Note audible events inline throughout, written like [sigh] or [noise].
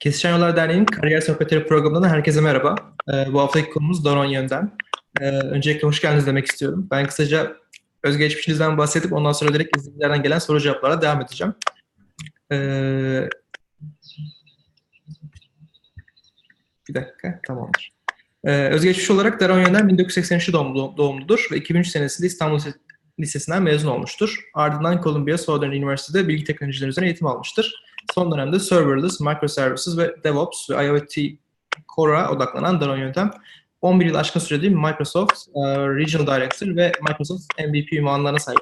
Kesişen Yollar Derneği'nin Kariyer Sohbetleri programından herkese merhaba. Ee, bu haftaki konumuz Doron Yönden. Ee, öncelikle hoş geldiniz demek istiyorum. Ben kısaca özgeçmişinizden bahsedip ondan sonra direkt izleyicilerden gelen soru cevaplara devam edeceğim. Ee, bir dakika, tamamdır. Ee, özgeçmiş olarak Daron Yönden 1983 doğumlu, doğumludur ve 2003 senesinde İstanbul Lisesi'nden mezun olmuştur. Ardından Columbia Southern University'de bilgi teknolojileri üzerine eğitim almıştır. Son dönemde serverless, microservices ve DevOps ve IoT Core'a odaklanan Daron Yöntem 11 yıl aşkın sürede Microsoft uh, Regional Director ve Microsoft MVP ünvanlarına sahip.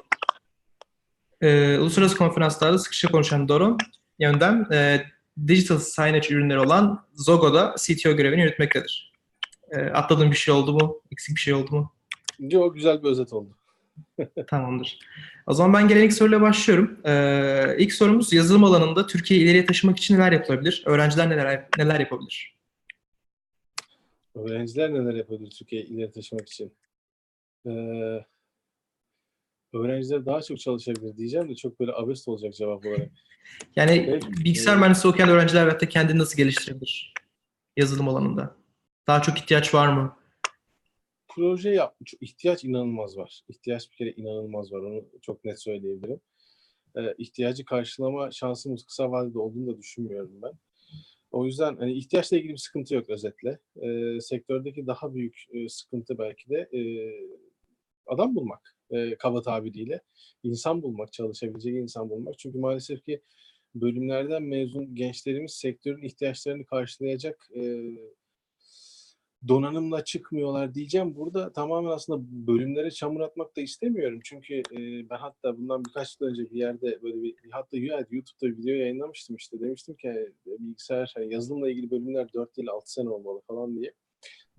Ee, uluslararası konferanslarda sıkışık konuşan Daron Yöntem, e, digital signage ürünleri olan Zogo'da CTO görevini yürütmektedir. E, atladığım bir şey oldu mu? Eksik bir şey oldu mu? Yok güzel bir özet oldu. Tamamdır. O zaman ben gelen ilk soruyla başlıyorum. Ee, ilk sorumuz yazılım alanında Türkiye'yi ileriye taşımak için neler yapılabilir? Öğrenciler neler neler yapabilir? Öğrenciler neler yapabilir Türkiye'yi ileri taşımak için? Ee, öğrenciler daha çok çalışabilir diyeceğim de çok böyle abest olacak cevap olarak. Yani Evet. bilgisayar mühendisliği okuyan öğrenciler hatta kendini nasıl geliştirebilir yazılım alanında? Daha çok ihtiyaç var mı? Proje yap, çok- ihtiyaç inanılmaz var. İhtiyaç bir kere inanılmaz var. Onu çok net söyleyebilirim. Ee, ihtiyacı karşılama şansımız kısa vadede olduğunu da düşünmüyorum ben. O yüzden hani ihtiyaçla ilgili bir sıkıntı yok özetle. Ee, sektördeki daha büyük e, sıkıntı belki de e, adam bulmak e, kaba tabiriyle. insan bulmak, çalışabilecek insan bulmak. Çünkü maalesef ki bölümlerden mezun gençlerimiz sektörün ihtiyaçlarını karşılayacak e, donanımla çıkmıyorlar diyeceğim. Burada tamamen aslında bölümlere çamur atmak da istemiyorum. Çünkü e, ben hatta bundan birkaç yıl önce bir yerde böyle bir hatta YouTube'da bir video yayınlamıştım işte. Demiştim ki e, bilgisayar hani yazılımla ilgili bölümler 4 değil 6 sene olmalı falan diye.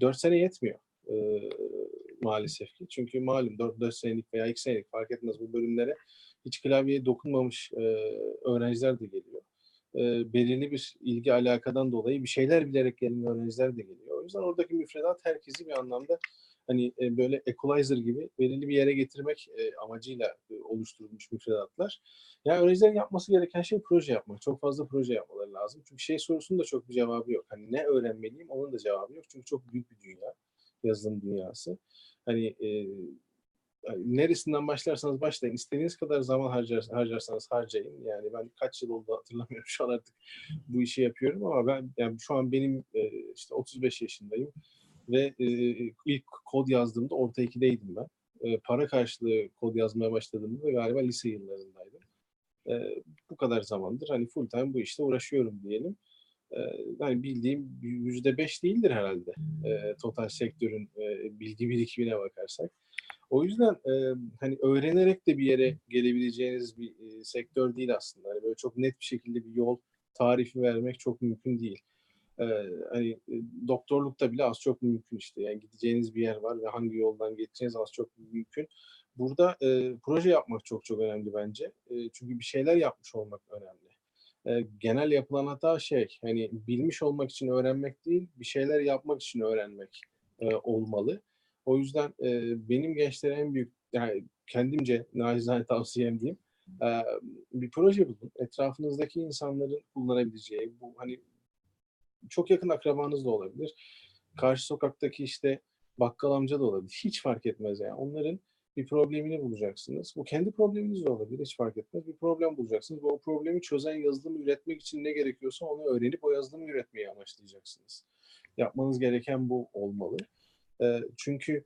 4 sene yetmiyor e, maalesef ki. Çünkü malum 4, 4 senelik veya 2 senelik fark etmez bu bölümlere hiç klavyeye dokunmamış e, öğrenciler de geliyor. E, belirli bir ilgi alakadan dolayı bir şeyler bilerek gelen öğrenciler de geliyor. O yüzden oradaki müfredat herkesi bir anlamda hani e, böyle equalizer gibi belirli bir yere getirmek e, amacıyla e, oluşturulmuş müfredatlar. Yani öğrencilerin yapması gereken şey proje yapmak. Çok fazla proje yapmaları lazım. Çünkü şey sorusunun da çok bir cevabı yok. Hani ne öğrenmeliyim onun da cevabı yok. Çünkü çok büyük bir dünya. Yazılım dünyası. Hani e, neresinden başlarsanız başlayın. İstediğiniz kadar zaman harcar, harcarsanız harcayın. Yani ben kaç yıl oldu hatırlamıyorum [laughs] şu an artık bu işi yapıyorum ama ben yani şu an benim e, işte 35 yaşındayım ve e, ilk kod yazdığımda orta 2'deydim ben. E, para karşılığı kod yazmaya başladığımda da galiba lise yıllarındaydım. Bu kadar zamandır hani full time bu işte uğraşıyorum diyelim. E, hani bildiğim yüzde beş değildir herhalde total sektörün e, bilgi birikimine bakarsak. O yüzden e, hani öğrenerek de bir yere gelebileceğiniz bir e, sektör değil aslında. Hani böyle çok net bir şekilde bir yol tarifi vermek çok mümkün değil. E, hani doktorlukta bile az çok mümkün işte. Yani gideceğiniz bir yer var ve hangi yoldan geçeceğiniz az çok mümkün. Burada e, proje yapmak çok çok önemli bence. E, çünkü bir şeyler yapmış olmak önemli. E, genel yapılan hata şey, hani bilmiş olmak için öğrenmek değil, bir şeyler yapmak için öğrenmek e, olmalı. O yüzden e, benim gençlere en büyük, yani kendimce nacizane tavsiyem diyeyim, e, bir proje bulun. Etrafınızdaki insanların kullanabileceği, bu hani çok yakın akrabanız da olabilir. Karşı sokaktaki işte bakkal amca da olabilir. Hiç fark etmez yani. Onların bir problemini bulacaksınız. Bu kendi probleminiz de olabilir. Hiç fark etmez. Bir problem bulacaksınız. Ve o problemi çözen yazılımı üretmek için ne gerekiyorsa onu öğrenip o yazılımı üretmeyi amaçlayacaksınız. Yapmanız gereken bu olmalı. Çünkü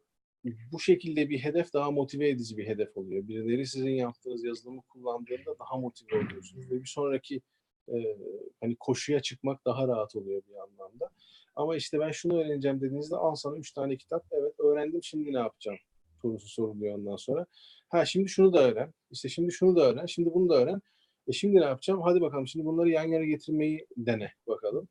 bu şekilde bir hedef daha motive edici bir hedef oluyor. Birileri sizin yaptığınız yazılımı kullandığında daha motive oluyorsunuz ve bir sonraki hani koşuya çıkmak daha rahat oluyor bir anlamda. Ama işte ben şunu öğreneceğim dediğinizde al sana üç tane kitap. Evet öğrendim şimdi ne yapacağım sorusu soruluyor ondan sonra. Ha şimdi şunu da öğren. İşte şimdi şunu da öğren. Şimdi bunu da öğren. E şimdi ne yapacağım? Hadi bakalım şimdi bunları yan yana getirmeyi dene bakalım.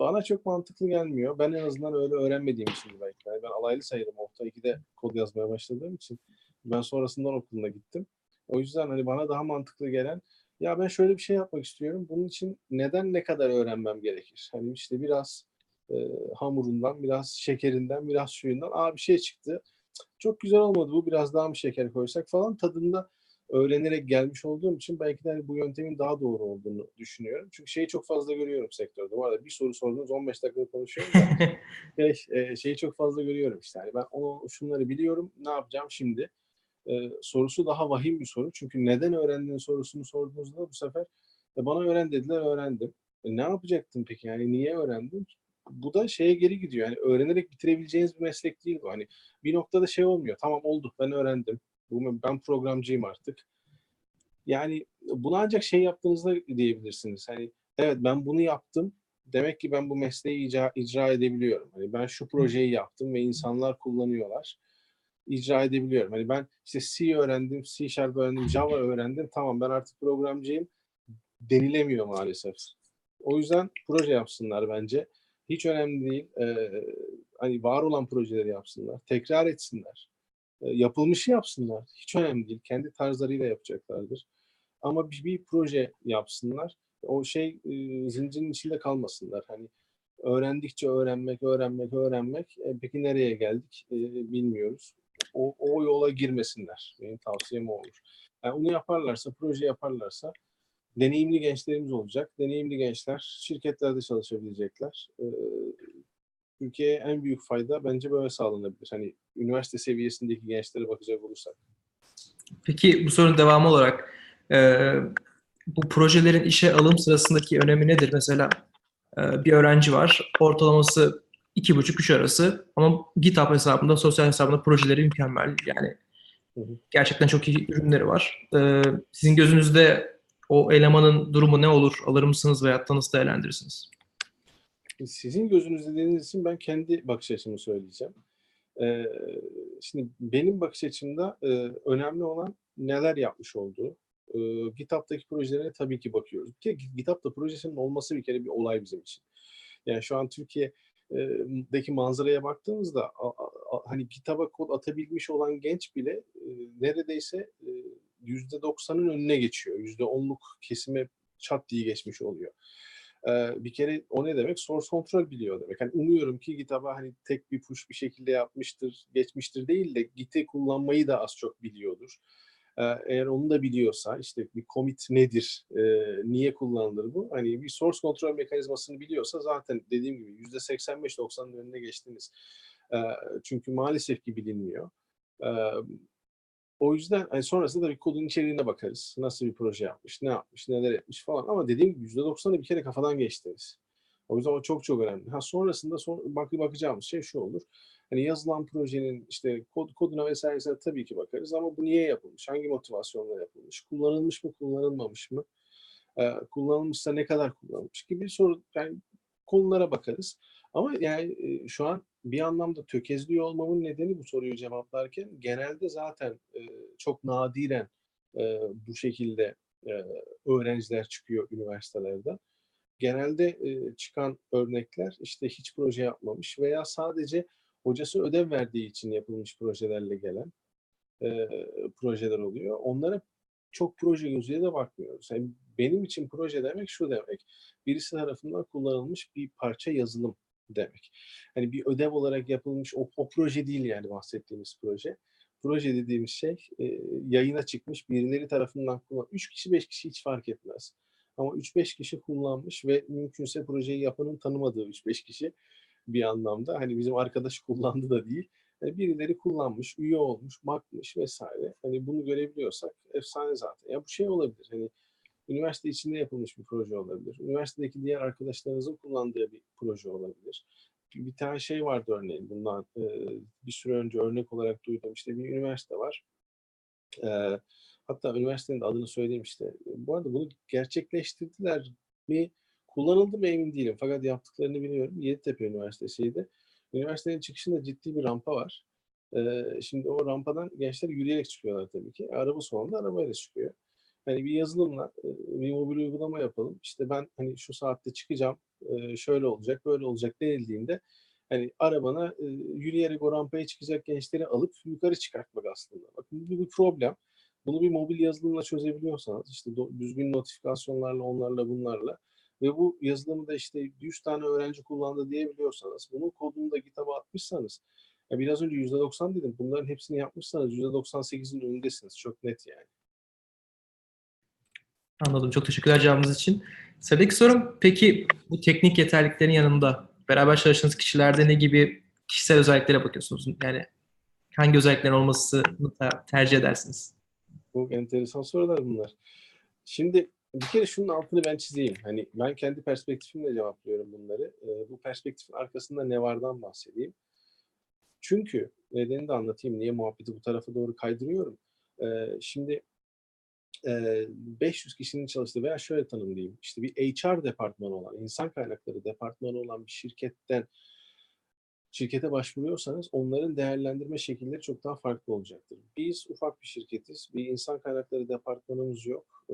Bana çok mantıklı gelmiyor. Ben en azından öyle öğrenmediğim için belki. Yani ben alaylı sayılım. Orta 2'de kod yazmaya başladığım için. Ben sonrasından okuluna gittim. O yüzden hani bana daha mantıklı gelen ya ben şöyle bir şey yapmak istiyorum. Bunun için neden ne kadar öğrenmem gerekir? Hani işte biraz e, hamurundan, biraz şekerinden, biraz suyundan. Aa bir şey çıktı. Çok güzel olmadı bu. Biraz daha mı şeker koysak falan tadında öğrenerek gelmiş olduğum için belki de hani bu yöntemin daha doğru olduğunu düşünüyorum. Çünkü şeyi çok fazla görüyorum sektörde. Bu arada bir soru sordunuz 15 dakikada konuşuyorum [laughs] şey, e, şeyi çok fazla görüyorum işte. Yani ben onu şunları biliyorum. Ne yapacağım şimdi? E, sorusu daha vahim bir soru. Çünkü neden öğrendin sorusunu sorduğunuzda bu sefer e, bana öğren dediler öğrendim. E, ne yapacaktın peki? Yani niye öğrendin? Bu da şeye geri gidiyor. Yani öğrenerek bitirebileceğiniz bir meslek değil bu. Hani bir noktada şey olmuyor. Tamam oldu ben öğrendim. Ben programcıyım artık. Yani bunu ancak şey yaptığınızda diyebilirsiniz. Hani evet ben bunu yaptım. Demek ki ben bu mesleği icra, icra edebiliyorum. Hani ben şu projeyi yaptım ve insanlar kullanıyorlar. İcra edebiliyorum. Hani ben işte C öğrendim, C Sharp öğrendim, Java öğrendim. Tamam ben artık programcıyım. Denilemiyor maalesef. O yüzden proje yapsınlar bence. Hiç önemli değil. Ee, hani var olan projeleri yapsınlar. Tekrar etsinler. Ee, yapılmışı yapsınlar. Hiç önemli değil. Kendi tarzlarıyla yapacaklardır. Ama bir, bir proje yapsınlar. O şey e, zincirin içinde kalmasınlar. Hani öğrendikçe öğrenmek, öğrenmek, öğrenmek. E, peki nereye geldik? E, bilmiyoruz. O, o yola girmesinler. Benim tavsiyem o olur. Yani onu yaparlarsa, proje yaparlarsa deneyimli gençlerimiz olacak. Deneyimli gençler şirketlerde çalışabilecekler. Ee, Türkiye'ye en büyük fayda bence böyle sağlanabilir. Hani üniversite seviyesindeki gençlere bakacak olursak. Peki bu sorunun devamı olarak e, bu projelerin işe alım sırasındaki önemi nedir? Mesela e, bir öğrenci var, ortalaması iki buçuk üç arası ama GitHub hesabında, sosyal hesabında projeleri mükemmel. Yani Hı hı. gerçekten çok iyi ürünleri var. E, sizin gözünüzde o elemanın durumu ne olur? Alır mısınız veya nasıl değerlendirirsiniz? Sizin gözünüzde dediğiniz için ben kendi bakış açımı söyleyeceğim. Ee, şimdi benim bakış açımda e, önemli olan neler yapmış olduğu. Ee, GitHub'daki projelere tabii ki bakıyoruz. Bir GitHub'da projesinin olması bir kere bir olay bizim için. Yani şu an Türkiye'deki manzaraya baktığımızda a- a- hani GitHub'a kod atabilmiş olan genç bile e, neredeyse e, %90'ın önüne geçiyor. %10'luk kesime çat diye geçmiş oluyor. Bir kere o ne demek? Source control biliyor demek. Hani umuyorum ki GitHub'a hani tek bir push bir şekilde yapmıştır, geçmiştir değil de Git'i kullanmayı da az çok biliyordur. Eğer onu da biliyorsa işte bir commit nedir, e, niye kullanılır bu? Hani bir source control mekanizmasını biliyorsa zaten dediğim gibi %85-90'ın önüne geçtiniz. Çünkü maalesef ki bilinmiyor. Ee, o yüzden hani sonrasında da kodun içeriğine bakarız. Nasıl bir proje yapmış, ne yapmış, neler yapmış falan. Ama dediğim gibi %90'ı bir kere kafadan geçtiniz. O yüzden o çok çok önemli. Ha sonrasında son, bak, bakacağımız şey şu olur. Hani yazılan projenin işte kod, koduna vesairesine tabii ki bakarız ama bu niye yapılmış? Hangi motivasyonla yapılmış? Kullanılmış mı, kullanılmamış mı? Ee, kullanılmışsa ne kadar kullanılmış gibi soru yani konulara bakarız. Ama yani e, şu an bir anlamda tökezliyor olmamın nedeni bu soruyu cevaplarken genelde zaten e, çok nadiren e, bu şekilde e, öğrenciler çıkıyor üniversitelerden. Genelde e, çıkan örnekler işte hiç proje yapmamış veya sadece hocası ödev verdiği için yapılmış projelerle gelen e, projeler oluyor. Onlara çok proje gözüyle de bakmıyoruz. Yani benim için proje demek şu demek. Birisi tarafından kullanılmış bir parça yazılım demek. Hani bir ödev olarak yapılmış o, o proje değil yani bahsettiğimiz proje. Proje dediğimiz şey e, yayına çıkmış birileri tarafından kullan. 3 kişi 5 kişi hiç fark etmez. Ama 3-5 kişi kullanmış ve mümkünse projeyi yapanın tanımadığı 3-5 kişi bir anlamda. Hani bizim arkadaş kullandı da değil. Yani birileri kullanmış, üye olmuş, bakmış vesaire. Hani bunu görebiliyorsak efsane zaten. Ya bu şey olabilir. Hani üniversite içinde yapılmış bir proje olabilir. Üniversitedeki diğer arkadaşlarınızın kullandığı bir proje olabilir. Bir, bir tane şey vardı örneğin bundan e, bir süre önce örnek olarak duydum. İşte bir üniversite var. E, hatta üniversitenin adını söyleyeyim işte. Bu arada bunu gerçekleştirdiler mi? Kullanıldı mı emin değilim. Fakat yaptıklarını biliyorum. Yeditepe Üniversitesi'ydi. Üniversitenin çıkışında ciddi bir rampa var. E, şimdi o rampadan gençler yürüyerek çıkıyorlar tabii ki. Araba sonunda arabayla çıkıyor hani bir yazılımla bir mobil uygulama yapalım. İşte ben hani şu saatte çıkacağım, şöyle olacak, böyle olacak denildiğinde hani arabana yürüyerek o rampaya çıkacak gençleri alıp yukarı çıkartmak aslında. Bakın bu bir problem. Bunu bir mobil yazılımla çözebiliyorsanız işte düzgün notifikasyonlarla onlarla bunlarla ve bu yazılımı da işte 100 tane öğrenci kullandı diyebiliyorsanız bunun kodunu da GitHub'a atmışsanız ya biraz önce %90 dedim. Bunların hepsini yapmışsanız %98'in önündesiniz. Çok net yani. Anladım. Çok teşekkürler cevabınız için. Sıradaki sorum peki bu teknik yeterliliklerin yanında beraber çalıştığınız kişilerde ne gibi kişisel özelliklere bakıyorsunuz? Yani hangi özelliklerin olmasını ter- tercih edersiniz? Çok enteresan sorular bunlar. Şimdi bir kere şunun altını ben çizeyim. Hani ben kendi perspektifimle cevaplıyorum bunları. Ee, bu perspektifin arkasında ne vardan bahsedeyim. Çünkü nedenini de anlatayım. Niye muhabbeti bu tarafa doğru kaydırıyorum. Ee, şimdi 500 kişinin çalıştığı veya şöyle tanımlayayım. İşte bir HR departmanı olan, insan kaynakları departmanı olan bir şirketten şirkete başvuruyorsanız onların değerlendirme şekilleri çok daha farklı olacaktır. Biz ufak bir şirketiz. Bir insan kaynakları departmanımız yok.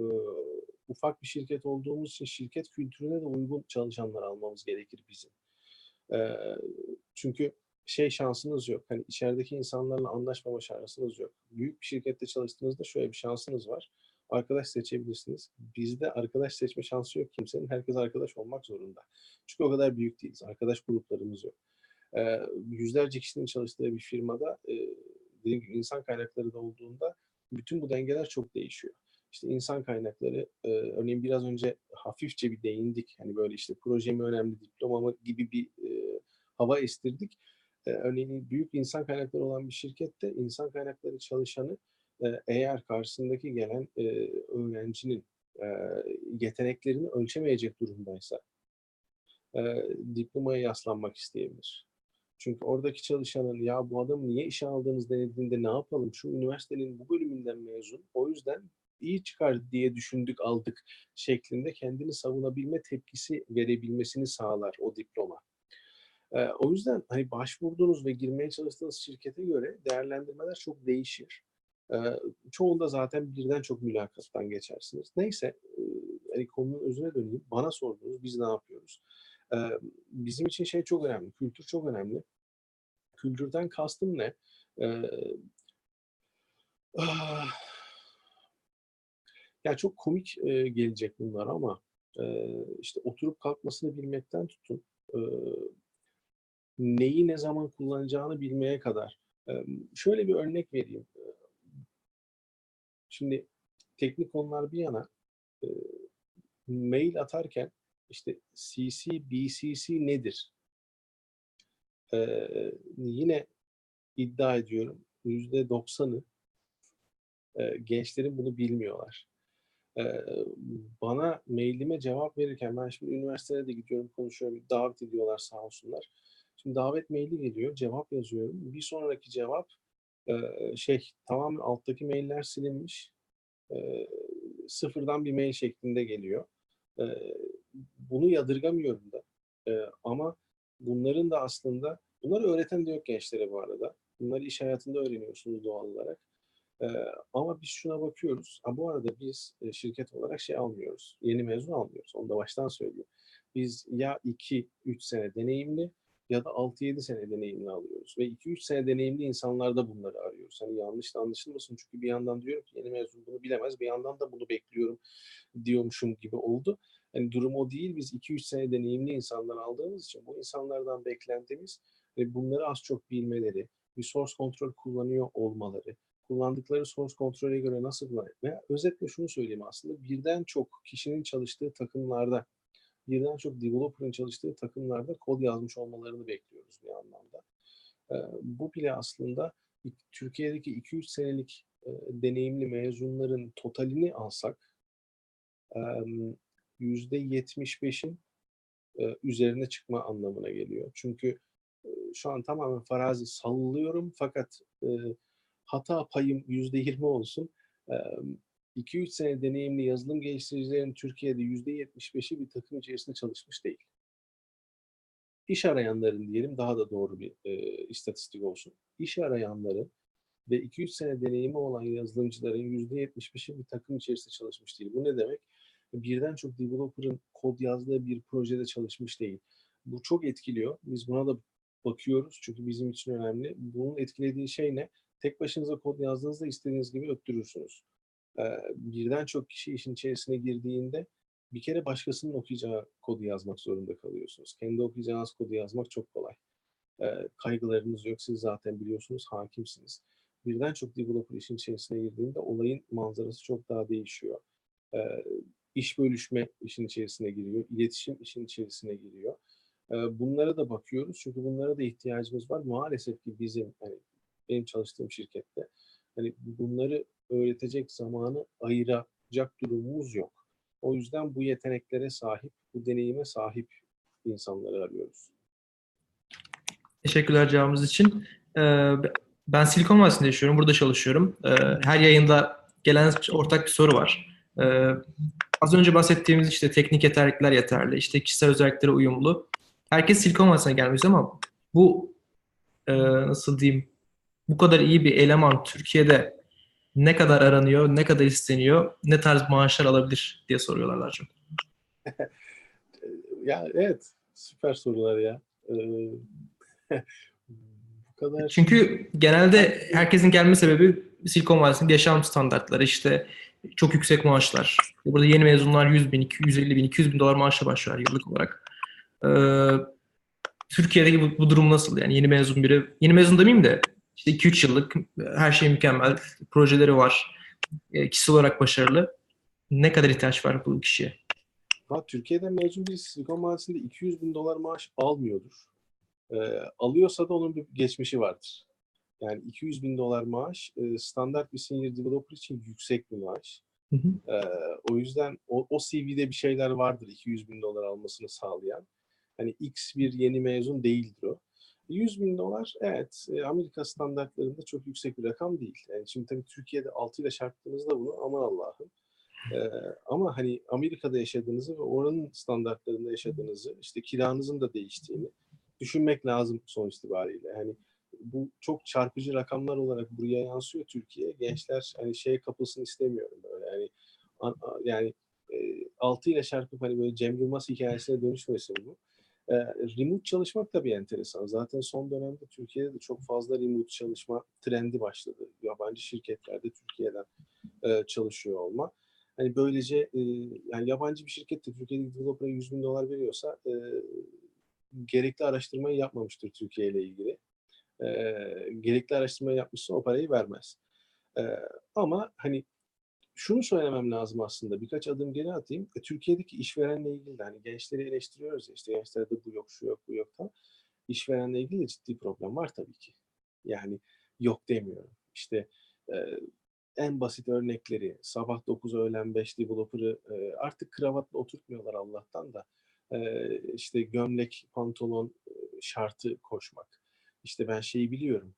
Ufak bir şirket olduğumuz için şirket kültürüne de uygun çalışanlar almamız gerekir bizim. Çünkü şey şansınız yok. Hani içerideki insanlarla anlaşmama şansınız yok. Büyük bir şirkette çalıştığınızda şöyle bir şansınız var. Arkadaş seçebilirsiniz. Bizde arkadaş seçme şansı yok kimsenin. Herkes arkadaş olmak zorunda. Çünkü o kadar büyük değiliz. Arkadaş gruplarımız yok. Ee, yüzlerce kişinin çalıştığı bir firmada e, dediğim gibi insan kaynakları da olduğunda bütün bu dengeler çok değişiyor. İşte insan kaynakları, e, örneğin biraz önce hafifçe bir değindik. Hani böyle işte proje mi önemli, diploma mı gibi bir e, hava estirdik. E, örneğin büyük insan kaynakları olan bir şirkette insan kaynakları çalışanı e, eğer karşısındaki gelen e, öğrencinin e, yeteneklerini ölçemeyecek durumdaysa e, diplomaya yaslanmak isteyebilir. Çünkü oradaki çalışanın ya bu adamı niye işe aldığınız denildiğinde ne yapalım? Şu üniversitenin bu bölümünden mezun. O yüzden iyi çıkar diye düşündük aldık şeklinde kendini savunabilme tepkisi verebilmesini sağlar o diploma. Ee, o yüzden hani başvurduğunuz ve girmeye çalıştığınız şirkete göre değerlendirmeler çok değişir. Çoğunda zaten birden çok mülakattan geçersiniz. Neyse, e, konunun özüne döneyim. Bana sordunuz, biz ne yapıyoruz? Bizim için şey çok önemli, kültür çok önemli. Kültürden kastım ne? Ah, [sighs] ya çok komik e, gelecek bunlar ama e, işte oturup kalkmasını bilmekten tutun, e, neyi ne zaman kullanacağını bilmeye kadar. E, şöyle bir örnek vereyim. E, Şimdi teknik konular bir yana, e, mail atarken işte CC, BCC nedir? Ee, yine iddia ediyorum yüzde doksanı e, gençlerin bunu bilmiyorlar. Ee, bana mailime cevap verirken ben şimdi üniversitede de gidiyorum konuşuyorum davet ediyorlar sağ olsunlar. Şimdi davet maili geliyor cevap yazıyorum. Bir sonraki cevap şey tamamen alttaki mailler silinmiş. Sıfırdan bir mail şeklinde geliyor. Bunu yadırgamıyorum da. Ama bunların da aslında, bunları öğreten de yok gençlere bu arada. Bunları iş hayatında öğreniyorsunuz doğal olarak. Ama biz şuna bakıyoruz. Ha, bu arada biz şirket olarak şey almıyoruz. Yeni mezun almıyoruz. Onu da baştan söyleyeyim. Biz ya 2-3 sene deneyimli ya da 6-7 sene deneyimli alıyoruz. Ve 2-3 sene deneyimli insanlarda bunları arıyoruz. Hani yanlış da anlaşılmasın çünkü bir yandan diyorum ki yeni mezun bunu bilemez. Bir yandan da bunu bekliyorum diyormuşum gibi oldu. Hani durum o değil. Biz 2-3 sene deneyimli insanlar aldığımız için bu insanlardan beklentimiz ve bunları az çok bilmeleri, bir source control kullanıyor olmaları, kullandıkları source kontrole göre nasıl kullanıyor. Özetle şunu söyleyeyim aslında birden çok kişinin çalıştığı takımlarda, birden çok developer'ın çalıştığı takımlarda kod yazmış olmalarını bekliyoruz bir anlamda. Bu bile aslında Türkiye'deki 2-3 senelik deneyimli mezunların totalini alsak %75'in e, üzerine çıkma anlamına geliyor. Çünkü şu an tamamen farazi sallıyorum fakat hata payım %20 olsun. 2-3 sene deneyimli yazılım geliştiricilerin Türkiye'de %75'i bir takım içerisinde çalışmış değil. İş arayanların diyelim daha da doğru bir e, istatistik olsun. İş arayanların ve 2-3 sene deneyimi olan yazılımcıların %75'i bir takım içerisinde çalışmış değil. Bu ne demek? birden çok developer'ın kod yazdığı bir projede çalışmış değil. Bu çok etkiliyor. Biz buna da bakıyoruz çünkü bizim için önemli. Bunun etkilediği şey ne? Tek başınıza kod yazdığınızda istediğiniz gibi öttürürsünüz. Birden çok kişi işin içerisine girdiğinde bir kere başkasının okuyacağı kodu yazmak zorunda kalıyorsunuz. Kendi okuyacağınız kodu yazmak çok kolay. Kaygılarınız yok. Siz zaten biliyorsunuz, hakimsiniz. Birden çok developer işin içerisine girdiğinde olayın manzarası çok daha değişiyor. İş bölüşme işin içerisine giriyor. iletişim işin içerisine giriyor. Bunlara da bakıyoruz çünkü bunlara da ihtiyacımız var. Maalesef ki bizim hani benim çalıştığım şirkette hani bunları öğretecek zamanı ayıracak durumumuz yok. O yüzden bu yeteneklere sahip, bu deneyime sahip insanları arıyoruz. Teşekkürler cevabınız için. Ee, ben Silikon Vadisi'nde yaşıyorum. Burada çalışıyorum. Ee, her yayında gelen ortak bir soru var. Ee, az önce bahsettiğimiz işte teknik yeterlilikler yeterli, işte kişisel özelliklere uyumlu. Herkes Silikon Vadisi'ne gelmiş ama bu e, nasıl diyeyim bu kadar iyi bir eleman Türkiye'de ne kadar aranıyor, ne kadar isteniyor, ne tarz maaşlar alabilir diye soruyorlar daha çok. [laughs] ya evet, süper sorular ya. Ee, [laughs] bu kadar. Çünkü genelde herkesin gelme sebebi Silikon Vadisi'nin yaşam standartları işte çok yüksek maaşlar. Burada yeni mezunlar 100 bin, 250 bin, 200 bin dolar maaşla başlıyor yıllık olarak. Ee, Türkiye'deki bu, bu durum nasıl? Yani yeni mezun biri, yeni mezun demeyeyim de işte 2-3 yıllık her şey mükemmel, projeleri var, e, kişisel olarak başarılı. Ne kadar ihtiyaç var bu kişiye? Ha, Türkiye'de mezun bir Silikon Vadisi'nde 200 bin dolar maaş almıyordur. Ee, alıyorsa da onun bir geçmişi vardır. Yani 200 bin dolar maaş e, standart bir senior developer için yüksek bir maaş. Hı hı. Ee, o yüzden o, o CV'de bir şeyler vardır 200 bin dolar almasını sağlayan. Hani X bir yeni mezun değildir o. 100 bin dolar evet e, Amerika standartlarında çok yüksek bir rakam değil. Yani şimdi tabii Türkiye'de 6 ile çarptığınızda bunu aman Allah'ım. Ee, ama hani Amerika'da yaşadığınızı ve oranın standartlarında yaşadığınızı, işte kiranızın da değiştiğini düşünmek lazım sonuç itibariyle. Hani bu çok çarpıcı rakamlar olarak buraya yansıyor Türkiye. Gençler hani şeye kapılsın istemiyorum böyle. Yani yani e, 6 ile çarpıp hani böyle Cem Yılmaz hikayesine dönüşmesin bu. E, remote çalışmak da bir enteresan. Zaten son dönemde Türkiye'de de çok fazla remote çalışma trendi başladı. Yabancı şirketlerde Türkiye'den e, çalışıyor olma. Hani böylece e, yani yabancı bir şirket de Türkiye'deki developer'a 100 bin dolar veriyorsa e, gerekli araştırmayı yapmamıştır Türkiye ile ilgili. E, gerekli araştırmayı yapmışsa o parayı vermez. E, ama hani şunu söylemem lazım aslında. Birkaç adım geri atayım. E, Türkiye'deki işverenle ilgili de hani gençleri eleştiriyoruz ya işte gençlerde bu yok, şu yok, bu yok falan. İşverenle ilgili de ciddi problem var tabii ki. Yani yok demiyorum. İşte e, en basit örnekleri sabah 9 öğlen 5 developer'ı e, artık kravatla oturtmuyorlar Allah'tan da e, işte gömlek pantolon e, şartı koşmak. İşte ben şeyi biliyorum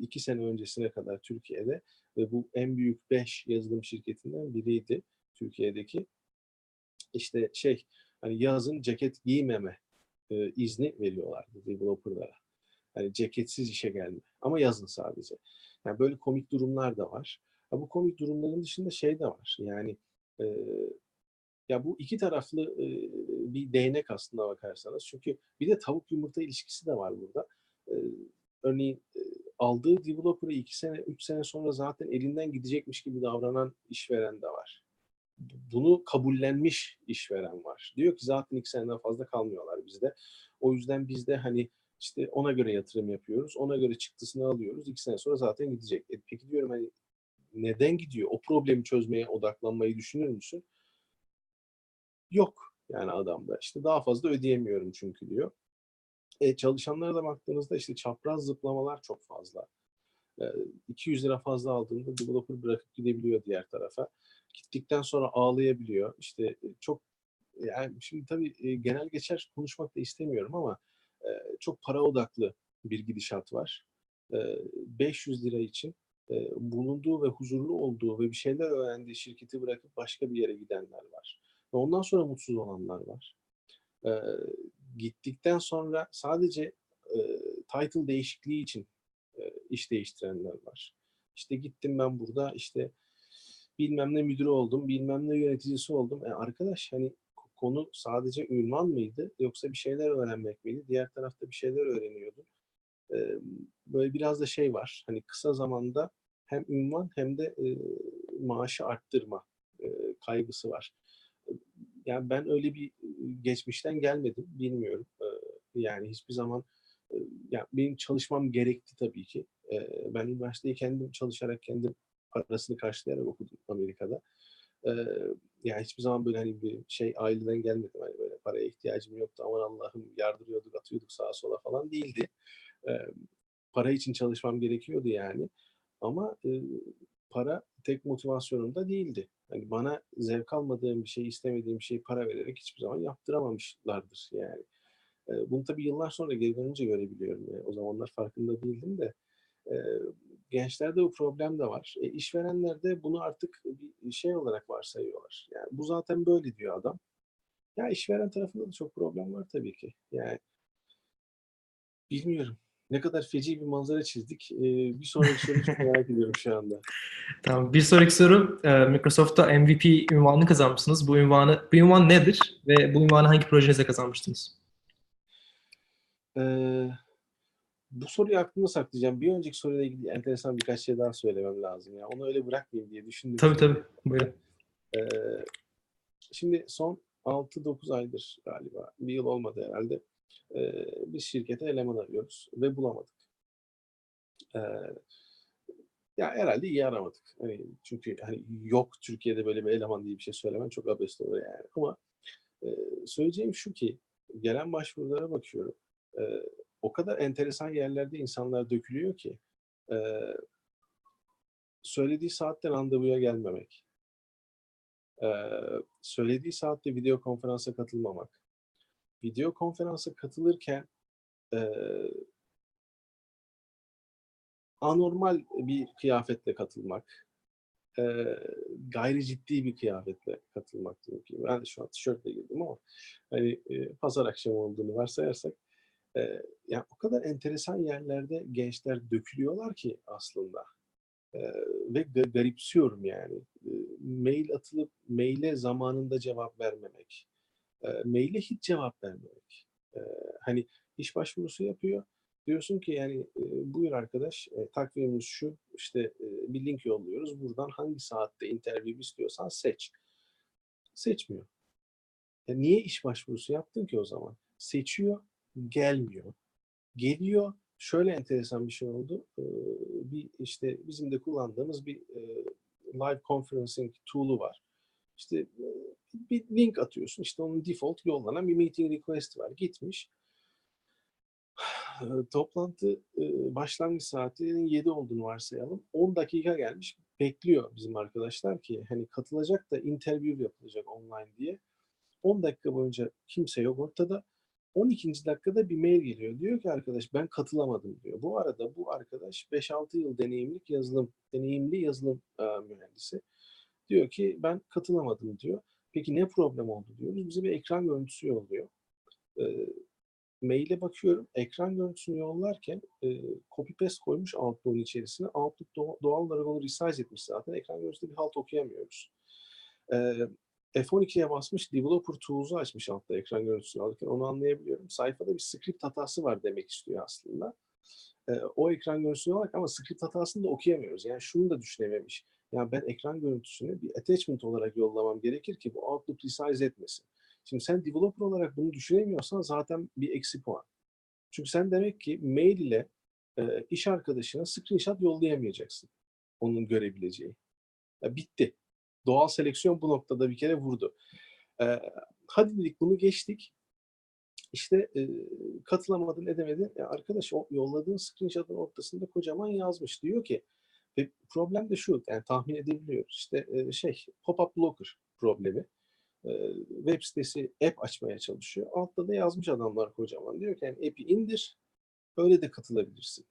iki sene öncesine kadar Türkiye'de ve bu en büyük 5 yazılım şirketinden biriydi Türkiye'deki. İşte şey hani yazın ceket giymeme izni veriyorlardı developer'lara. Yani ceketsiz işe gelme ama yazın sadece. Yani böyle komik durumlar da var. Ya bu komik durumların dışında şey de var. Yani e, ya bu iki taraflı e, bir değnek aslında bakarsanız. Çünkü bir de tavuk yumurta ilişkisi de var burada. E, örneğin e, aldığı developer'ı iki sene, üç sene sonra zaten elinden gidecekmiş gibi davranan işveren de var. Bunu kabullenmiş işveren var. Diyor ki zaten iki seneden fazla kalmıyorlar bizde. O yüzden biz de hani işte ona göre yatırım yapıyoruz. Ona göre çıktısını alıyoruz. İki sene sonra zaten gidecek. E, peki diyorum hani neden gidiyor? O problemi çözmeye odaklanmayı düşünür müsün? Yok yani adamda. İşte daha fazla ödeyemiyorum çünkü diyor. E, çalışanlara da baktığınızda işte çapraz zıplamalar çok fazla. E, 200 lira fazla aldığında developer bırakıp gidebiliyor diğer tarafa. Gittikten sonra ağlayabiliyor. İşte çok yani şimdi tabii e, genel geçer konuşmak da istemiyorum ama e, çok para odaklı bir gidişat var. E, 500 lira için e, bulunduğu ve huzurlu olduğu ve bir şeyler öğrendiği şirketi bırakıp başka bir yere gidenler var. Ve ondan sonra mutsuz olanlar var. E, gittikten sonra sadece e, title değişikliği için e, iş değiştirenler var. İşte gittim ben burada işte bilmem ne müdürü oldum, bilmem ne yöneticisi oldum. E arkadaş hani konu sadece ünvan mıydı yoksa bir şeyler öğrenmek miydi? Diğer tarafta bir şeyler öğreniyordun. E, böyle biraz da şey var. Hani kısa zamanda hem ünvan hem de e, maaşı arttırma e, kaygısı var. Yani ben öyle bir geçmişten gelmedim, bilmiyorum. Yani hiçbir zaman yani benim çalışmam gerekti tabii ki. Ben üniversiteyi kendim çalışarak kendim parasını karşılayarak okudum Amerika'da. E, ya hiçbir zaman böyle hani bir şey aileden gelmedi. Hani böyle paraya ihtiyacım yoktu. Aman Allah'ım yardırıyorduk, atıyorduk sağa sola falan değildi. Para için çalışmam gerekiyordu yani. Ama para tek motivasyonum da değildi. Hani bana zevk almadığım bir şey, istemediğim bir şeyi para vererek hiçbir zaman yaptıramamışlardır yani. E, bunu tabii yıllar sonra geri dönünce görebiliyorum. Yani. O zamanlar farkında değildim de. E, gençlerde bu problem de var. E, işverenler de bunu artık bir şey olarak varsayıyorlar. Yani bu zaten böyle diyor adam. Ya işveren tarafında da çok problem var tabii ki. Yani bilmiyorum. Ne kadar feci bir manzara çizdik. Ee, bir sonraki soruyu çok [laughs] merak ediyorum şu anda. Tamam. Bir sonraki soru. e, Microsoft'ta MVP ünvanını kazanmışsınız. Bu ünvanı, bu ünvan nedir? Ve bu ünvanı hangi projenize kazanmıştınız? Ee, bu soruyu aklımda saklayacağım. Bir önceki soruyla ilgili enteresan birkaç şey daha söylemem lazım. Ya. Onu öyle bırakmayayım diye düşündüm. Tabii tabii. Buyurun. Ee, şimdi son 6-9 aydır galiba. Bir yıl olmadı herhalde. Ee, biz şirkete eleman arıyoruz ve bulamadık. Ee, ya herhalde iyi aramadık. Hani çünkü hani yok Türkiye'de böyle bir eleman diye bir şey söylemen çok abes olur yani. Ama e, söyleyeceğim şu ki gelen başvurulara bakıyorum. E, o kadar enteresan yerlerde insanlar dökülüyor ki e, söylediği saatten randevuya gelmemek, e, söylediği saatte video konferansa katılmamak, video konferansa katılırken e, anormal bir kıyafetle katılmak, e, gayri ciddi bir kıyafetle katılmak ki ben de şu an tişörtle girdim ama hani e, pazar akşamı olduğunu varsayarsak e, yani o kadar enteresan yerlerde gençler dökülüyorlar ki aslında e, ve ga- garipsiyorum yani. E, mail atılıp maile zamanında cevap vermemek e, maile hiç cevap vermemek. E, hani iş başvurusu yapıyor. Diyorsun ki yani e, buyur arkadaş e, takvimimiz şu işte e, bir link yolluyoruz. Buradan hangi saatte interview istiyorsan seç. Seçmiyor. E, niye iş başvurusu yaptın ki o zaman? Seçiyor gelmiyor. Geliyor şöyle enteresan bir şey oldu. Ee, bir işte bizim de kullandığımız bir e, live conferencing tool'u var işte bir link atıyorsun işte onun default yollanan bir meeting request var gitmiş [sighs] toplantı başlangıç saatinin 7 olduğunu varsayalım. 10 dakika gelmiş. Bekliyor bizim arkadaşlar ki hani katılacak da interview yapılacak online diye. 10 dakika boyunca kimse yok ortada. 12. dakikada bir mail geliyor. Diyor ki arkadaş ben katılamadım diyor. Bu arada bu arkadaş 5-6 yıl deneyimlik yazılım, deneyimli yazılım mühendisi. Diyor ki ben katılamadım diyor. Peki ne problem oldu diyoruz. Bize bir ekran görüntüsü yolluyor. E, maile bakıyorum. Ekran görüntüsünü yollarken e, copy paste koymuş Outlook'un içerisine. Outlook doğal, doğal olarak onu resize etmiş zaten. Ekran görüntüsünde bir halt okuyamıyoruz. E, F12'ye basmış Developer Tools'u açmış altta ekran görüntüsünü alırken onu anlayabiliyorum. Sayfada bir script hatası var demek istiyor aslında. E, o ekran görüntüsünü olarak ama script hatasını da okuyamıyoruz. Yani şunu da düşünememiş. Yani ben ekran görüntüsünü bir attachment olarak yollamam gerekir ki bu Outlook resize etmesin. Şimdi sen developer olarak bunu düşünemiyorsan zaten bir eksi puan. Çünkü sen demek ki mail ile e, iş arkadaşına screenshot yollayamayacaksın. Onun görebileceği. Ya bitti. Doğal seleksiyon bu noktada bir kere vurdu. E, hadi dedik bunu geçtik. İşte e, katılamadın edemedin. Ya arkadaş o yolladığın screenshot'ın ortasında kocaman yazmış. Diyor ki ve problem de şu yani tahmin edebiliyoruz. İşte e, şey pop-up blocker problemi e, web sitesi app açmaya çalışıyor. Altta da yazmış adamlar kocaman. Diyor ki yani app'i indir, öyle de katılabilirsin.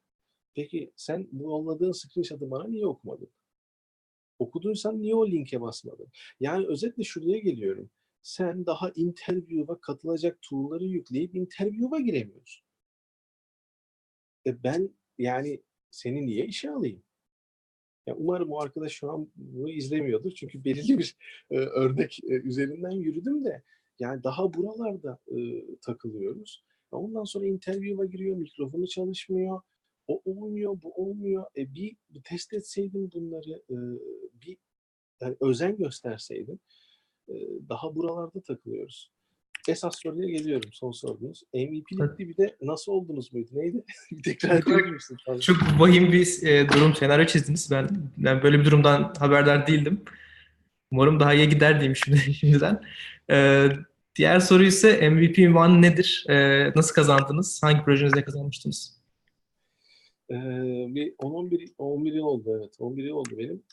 Peki sen bu yolladığın screenshot'ı bana niye okumadın? Okuduysan niye o linke basmadın? Yani özetle şuraya geliyorum. Sen daha interview'a katılacak tool'ları yükleyip interview'a giremiyorsun. E ben yani seni niye işe alayım? Ya umarım o arkadaş şu an bunu izlemiyordur. Çünkü belirli bir e, örnek e, üzerinden yürüdüm de yani daha buralarda e, takılıyoruz. Ondan sonra interview'a giriyor, mikrofonu çalışmıyor. O olmuyor, bu olmuyor. E bir, bir test etseydim bunları, e, bir yani özen gösterseydim e, daha buralarda takılıyoruz. Esas soruya geliyorum, son sorunuz. MVP'likti bir de nasıl oldunuz muydu? Neydi? [laughs] bir tekrar edebilir misin? Çok vahim bir e, durum, senaryo çizdiniz. Ben, ben böyle bir durumdan haberdar değildim. Umarım daha iyi gider diyeyim şimdi, [laughs] şimdiden. Ee, diğer soru ise MVP ünvanı nedir? Ee, nasıl kazandınız? Hangi projenizde kazanmıştınız? Ee, bir 10-11 11 yıl oldu evet. 11 yıl oldu benim.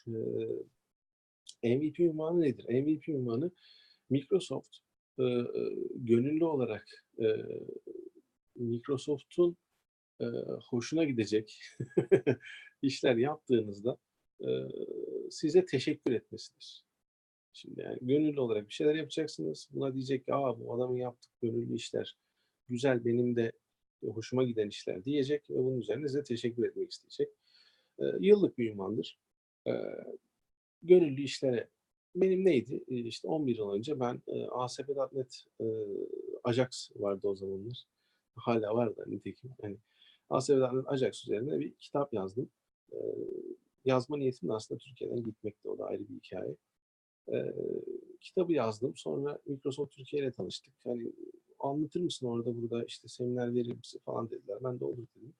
Ee, MVP ünvanı nedir? MVP ünvanı Microsoft e, gönüllü olarak e, Microsoft'un e, hoşuna gidecek [laughs] işler yaptığınızda e, size teşekkür etmesidir. Şimdi yani gönüllü olarak bir şeyler yapacaksınız. Buna diyecek ki Aa, bu adamın yaptığı gönüllü işler güzel benim de hoşuma giden işler diyecek ve bunun üzerine size teşekkür etmek isteyecek. E, yıllık bir ünvandır. E, gönüllü işlere benim neydi? E, işte 11 yıl önce ben e, ASP.NET e, Ajax vardı o zamanlar. Hala var da nitekim. Yani ASP.NET Ajax üzerine bir kitap yazdım. E, yazma niyetim de aslında Türkiye'den gitmekti. O da ayrı bir hikaye. E, kitabı yazdım. Sonra Microsoft Türkiye ile tanıştık. Hani anlatır mısın orada burada işte seminer verir misin falan dediler. Ben de olur dedim.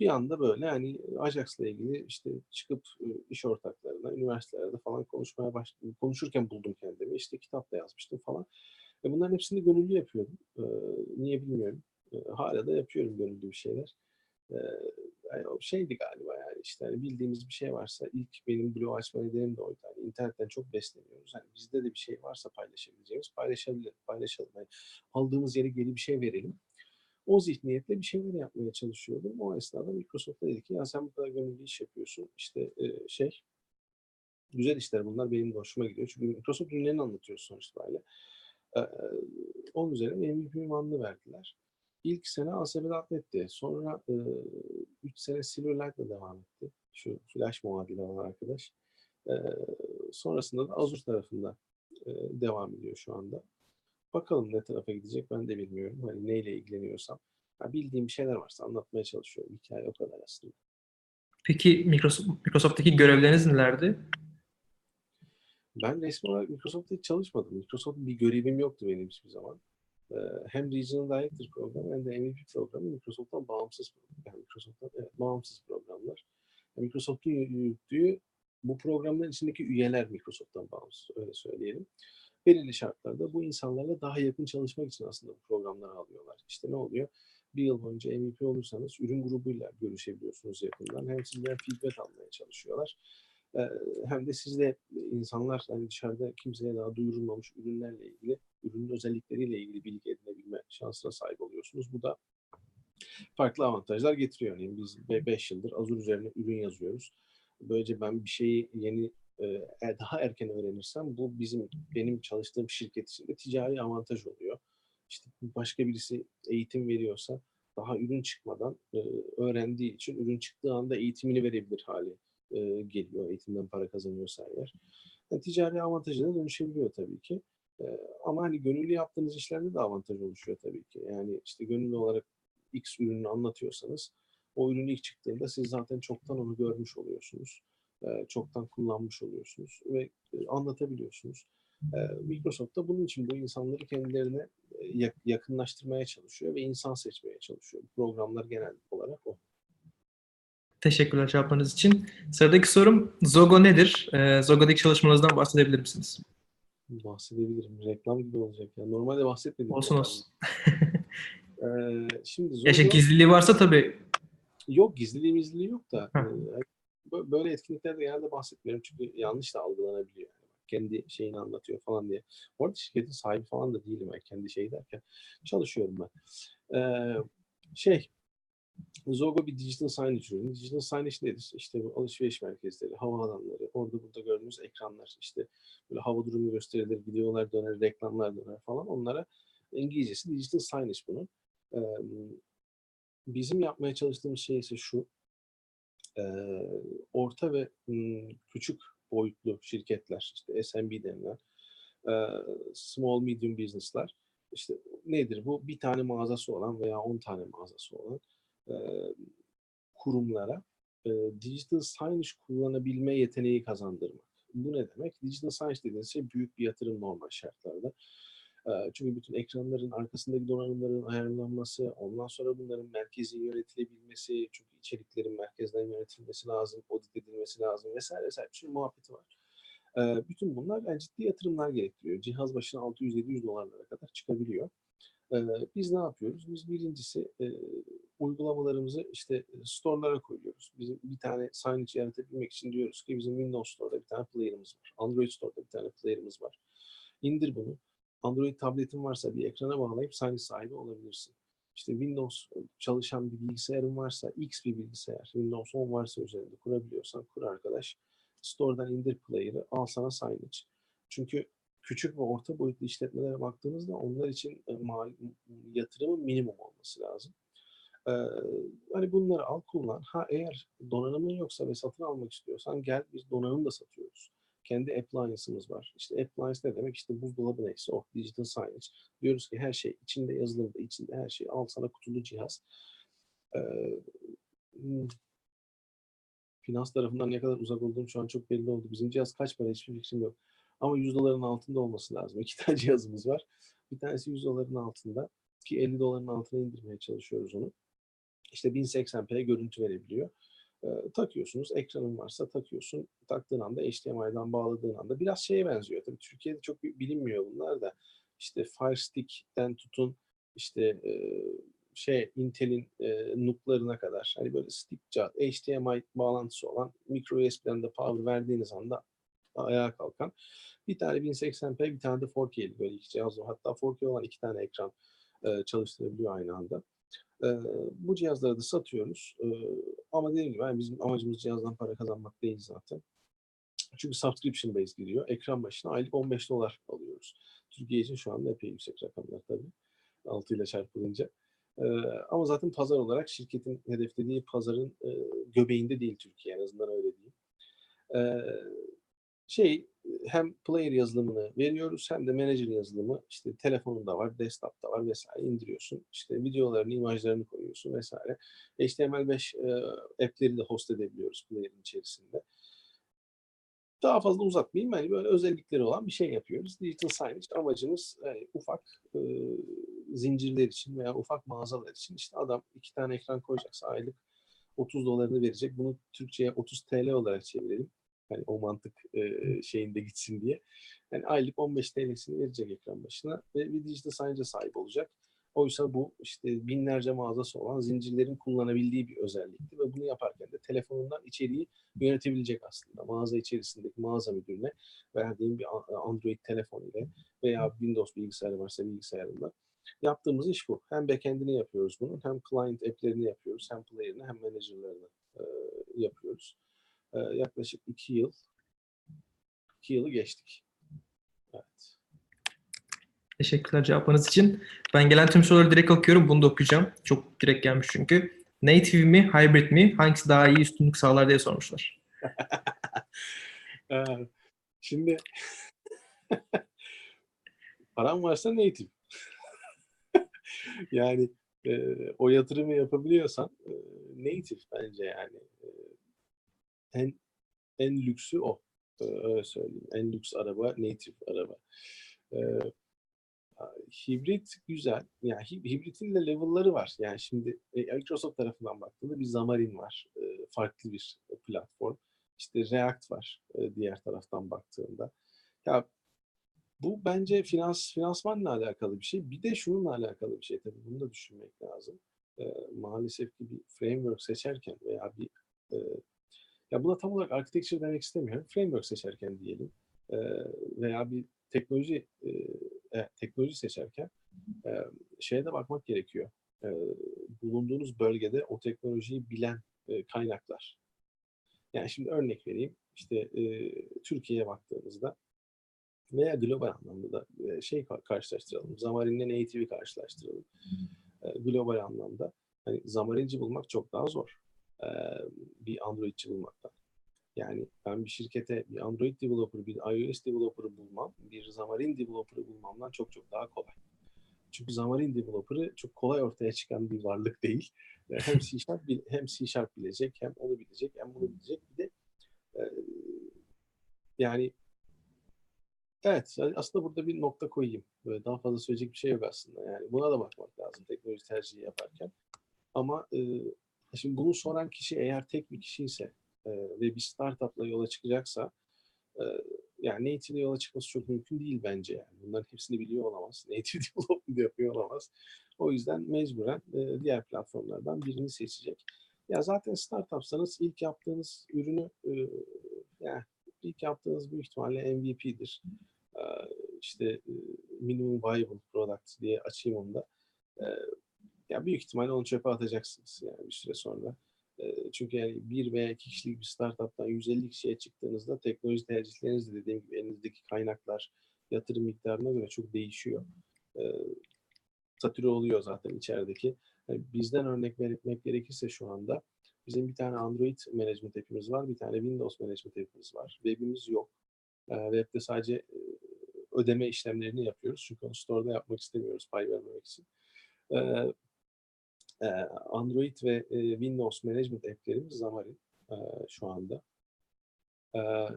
Bir anda böyle hani Ajax'la ilgili işte çıkıp iş ortaklarına, üniversitelerde falan konuşmaya başladım. Konuşurken buldum kendimi. İşte kitap da yazmıştım falan. Ve bunların hepsini gönüllü yapıyordum. Ee, niye bilmiyorum. Ee, hala da yapıyorum gönüllü bir şeyler. Ee, yani o şeydi galiba yani işte hani bildiğimiz bir şey varsa ilk benim blog açma nedenim de oydu. Hani internetten çok besleniyoruz. Hani bizde de bir şey varsa paylaşabileceğimiz paylaşabilir, paylaşalım. Yani aldığımız yere geri bir şey verelim. O zihniyetle bir şeyler yapmaya çalışıyordum. O esnada Microsoft'a dedi ki ya sen bu kadar gönüllü iş yapıyorsun. İşte e, şey güzel işler bunlar benim de hoşuma gidiyor. Çünkü Microsoft ürünlerini anlatıyoruz sonuçta böyle. Ee, onun üzerine MVP ünvanını verdiler. İlk sene ASP.NET'ti. Sonra 3 sene Silverlight'la devam etti. Şu Flash muadili olan arkadaş. E, sonrasında da Azure tarafında e, devam ediyor şu anda. Bakalım ne tarafa gidecek ben de bilmiyorum. Hani neyle ilgileniyorsam. Ya bildiğim şeyler varsa anlatmaya çalışıyorum. Hikaye o kadar aslında. Peki Microsoft, Microsoft'taki görevleriniz nelerdi? Ben resmi olarak Microsoft'ta hiç çalışmadım. Microsoft'un bir görevim yoktu benim hiçbir zaman. Ee, hem Regional Director programı hem de MVP programı Microsoft'tan bağımsız yani Microsoft'tan evet, bağımsız programlar. Microsoft'un yürüttüğü bu programların içindeki üyeler Microsoft'tan bağımsız öyle söyleyelim. Belirli şartlarda bu insanlarla daha yakın çalışmak için aslında bu programları alıyorlar. İşte ne oluyor? Bir yıl boyunca MVP olursanız ürün grubuyla görüşebiliyorsunuz yakından. Hem sizden feedback almaya çalışıyorlar hem de sizde insanlar hani dışarıda kimseye daha duyurulmamış ürünlerle ilgili, ürünün özellikleriyle ilgili bilgi edinebilme şansına sahip oluyorsunuz. Bu da farklı avantajlar getiriyor. Yani biz 5 yıldır Azure üzerine ürün yazıyoruz. Böylece ben bir şeyi yeni daha erken öğrenirsem bu bizim benim çalıştığım şirket için de ticari avantaj oluyor. İşte başka birisi eğitim veriyorsa daha ürün çıkmadan öğrendiği için ürün çıktığı anda eğitimini verebilir hali e, geliyor eğitimden para kazanıyorsa eğer. Yani ticari avantajına dönüşebiliyor tabii ki. E, ama hani gönüllü yaptığınız işlerde de avantaj oluşuyor tabii ki. Yani işte gönüllü olarak X ürünü anlatıyorsanız o ürün ilk çıktığında siz zaten çoktan onu görmüş oluyorsunuz. E, çoktan kullanmış oluyorsunuz ve e, anlatabiliyorsunuz. E, Microsoft da bunun için bu insanları kendilerine e, yakınlaştırmaya çalışıyor ve insan seçmeye çalışıyor. Programlar genel olarak o. Teşekkürler cevaplarınız için. Sıradaki sorum Zogo nedir? Ee, Zogo'daki çalışmalarınızdan bahsedebilir misiniz? Bahsedebilirim. Reklam gibi olacak. Ya. Normalde bahsetmedim. Olsun olsun. ee, şimdi Zogo... Ya şey, gizliliği varsa tabii. Yok gizliliği mizliliği yok da. e, böyle etkinliklerde genelde bahsetmiyorum çünkü yanlış da algılanabiliyor. Yani. Kendi şeyini anlatıyor falan diye. Bu arada şirketin sahibi falan da değilim. Yani kendi şey derken çalışıyorum ben. Ee, şey Zogo bir digital signage ürünü. Digital signage nedir? İşte bu alışveriş merkezleri, havaalanları, orada burada gördüğünüz ekranlar, işte böyle hava durumu gösterilir, videolar döner, reklamlar döner falan. Onlara İngilizcesi digital signage bunun. Ee, bizim yapmaya çalıştığımız şey ise şu, e, orta ve m, küçük boyutlu şirketler, işte SMB denilen, e, small medium business'lar, işte nedir bu? Bir tane mağazası olan veya on tane mağazası olan kurumlara e, digital signage kullanabilme yeteneği kazandırmak. Bu ne demek? Digital signage dediğiniz şey büyük bir yatırım normal şartlarda. Çünkü bütün ekranların arkasındaki donanımların ayarlanması, ondan sonra bunların merkezi yönetilebilmesi, çünkü içeriklerin merkezden yönetilmesi lazım, audit edilmesi lazım vesaire vesaire bir muhabbeti var. Bütün bunlar yani ciddi yatırımlar gerektiriyor. Cihaz başına 600-700 dolarlara kadar çıkabiliyor. Biz ne yapıyoruz? Biz birincisi uygulamalarımızı işte store'lara koyuyoruz. Bizim bir tane signage yaratabilmek için diyoruz ki bizim Windows Store'da bir tane player'ımız var. Android Store'da bir tane player'ımız var. İndir bunu. Android tabletin varsa bir ekrana bağlayıp signage sahibi olabilirsin. İşte Windows çalışan bir bilgisayarın varsa, X bir bilgisayar, Windows 10 varsa üzerinde kurabiliyorsan kur arkadaş. Store'dan indir player'ı, al sana signage. Çünkü küçük ve orta boyutlu işletmelere baktığınızda onlar için e, yatırımın minimum olması lazım. Ee, hani bunları al kullan. Ha eğer donanımın yoksa ve satın almak istiyorsan gel biz donanım da satıyoruz. Kendi appliance'ımız var. İşte appliance ne demek? İşte buzdolabı neyse o digital signage. Diyoruz ki her şey içinde yazılımda, içinde her şey. Al sana kutulu cihaz. Ee, finans tarafından ne kadar uzak olduğum şu an çok belli oldu. Bizim cihaz kaç para hiçbir fikrim yok. Ama 100 doların altında olması lazım. [laughs] İki tane cihazımız var. Bir tanesi 100 doların altında ki 50 doların altına indirmeye çalışıyoruz onu. İşte 1080p görüntü verebiliyor. Ee, takıyorsunuz, ekranın varsa takıyorsun. Taktığın anda HDMI'den bağladığın anda biraz şeye benziyor. Tabii Türkiye'de çok bilinmiyor bunlar da. İşte Fire Stick'ten tutun işte e, şey Intel'in e, NUC'larına kadar hani böyle stick HDMI bağlantısı olan micro USB'den de power verdiğiniz anda ayağa kalkan bir tane 1080p bir tane de 4K'li böyle iki cihaz var. Hatta 4K olan iki tane ekran e, çalıştırabiliyor aynı anda. E, bu cihazları da satıyoruz. E, ama dediğim gibi yani bizim amacımız cihazdan para kazanmak değil zaten. Çünkü subscription based giriyor. Ekran başına aylık 15 dolar alıyoruz. Türkiye için şu anda epey yüksek rakamlar tabii. 6 ile çarpılınca. Ee, ama zaten pazar olarak şirketin hedeflediği pazarın e, göbeğinde değil Türkiye en azından öyle diyeyim. Ee, şey hem player yazılımını veriyoruz hem de manager yazılımı işte telefonunda var, desktop'ta var vesaire indiriyorsun. İşte videolarını, imajlarını koyuyorsun vesaire. HTML5 e, app'leri de host edebiliyoruz player'ın içerisinde. Daha fazla uzatmayayım. Hani böyle özellikleri olan bir şey yapıyoruz. Digital signage amacımız yani ufak e, zincirler için veya ufak mağazalar için işte adam iki tane ekran koyacaksa aylık 30 dolarını verecek. Bunu Türkçe'ye 30 TL olarak çevirelim. Yani o mantık e, şeyinde gitsin diye. Yani aylık 15 TL'sini verecek ekran başına ve bir dijital signage'a sahip olacak. Oysa bu işte binlerce mağazası olan zincirlerin kullanabildiği bir özellikti ve bunu yaparken de telefonundan içeriği yönetebilecek aslında. Mağaza içerisindeki mağaza müdürüne verdiğim bir Android telefon ile veya Windows bilgisayarı varsa bilgisayarında yaptığımız iş bu. Hem backend'ini yapıyoruz bunun, hem client app'lerini yapıyoruz, hem player'ını hem manager'larını e, yapıyoruz. E, yaklaşık iki yıl, iki yılı geçtik. Evet. Teşekkürler cevaplarınız için. Ben gelen tüm soruları direkt okuyorum. Bunu da okuyacağım. Çok direkt gelmiş çünkü. Native mi, hybrid mi? Hangisi daha iyi üstünlük sağlar diye sormuşlar. [laughs] Ee, Şimdi [laughs] param varsa native. [laughs] yani e, o yatırımı yapabiliyorsan e, native bence yani en en lüksü o. Öyle söyleyeyim. En lüks araba native araba. E, hibrit güzel. Yani hibritin de level'ları var. Yani şimdi e, Microsoft tarafından baktığında bir Xamarin var. E, farklı bir platform. İşte React var e, diğer taraftan baktığında. Ya bu bence finans finansmanla alakalı bir şey. Bir de şununla alakalı bir şey tabii. Bunu da düşünmek lazım. E, maalesef ki bir framework seçerken veya bir e, ya buna tam olarak architecture demek istemiyorum. Framework seçerken diyelim e, veya bir teknoloji e, evet, teknoloji seçerken e, şeye de bakmak gerekiyor. E, bulunduğunuz bölgede o teknolojiyi bilen e, kaynaklar. Yani şimdi örnek vereyim. İşte e, Türkiye'ye baktığımızda veya global anlamda da e, şey karşılaştıralım. Xamarin'le Native'i karşılaştıralım. E, global anlamda hani Xamarin'ci bulmak çok daha zor. Bir Android'ci bulmaktan. Yani ben bir şirkete bir Android developer, bir iOS developer'ı bulmam, bir Xamarin developer'ı bulmamdan çok çok daha kolay. Çünkü Xamarin developer'ı çok kolay ortaya çıkan bir varlık değil. Hem C Sharp, hem C Sharp bilecek, hem onu bilecek, hem bunu bilecek. Bir de e, yani evet aslında burada bir nokta koyayım. Böyle daha fazla söyleyecek bir şey yok aslında. Yani buna da bakmak lazım teknoloji tercihi yaparken. Ama e, şimdi bunu soran kişi eğer tek bir kişi ise e, ve bir startupla yola çıkacaksa e, yani native yola çıkması çok mümkün değil bence yani. Bunların hepsini biliyor olamaz. [laughs] Native development yapıyor olamaz. O yüzden mecburen e, diğer platformlardan birini seçecek. Ya zaten startupsanız ilk yaptığınız ürünü e, yani ilk yaptığınız büyük ihtimalle MVP'dir. E, işte e, minimum viable product diye açayım onu da. E, ya büyük ihtimalle onu çöpe atacaksınız yani bir süre sonra. E, çünkü yani bir veya iki kişilik bir startuptan 150 kişiye çıktığınızda teknoloji tercihleriniz de dediğim gibi elinizdeki kaynaklar yatırım miktarına göre çok değişiyor. E, oluyor zaten içerideki. Yani bizden örnek vermek gerekirse şu anda bizim bir tane Android management app'imiz var, bir tane Windows management app'imiz var. Web'imiz yok. E, web'de sadece e, ödeme işlemlerini yapıyoruz. Çünkü onu store'da yapmak istemiyoruz pay vermemek için. Android ve Windows management app'lerimiz Xamarin şu anda.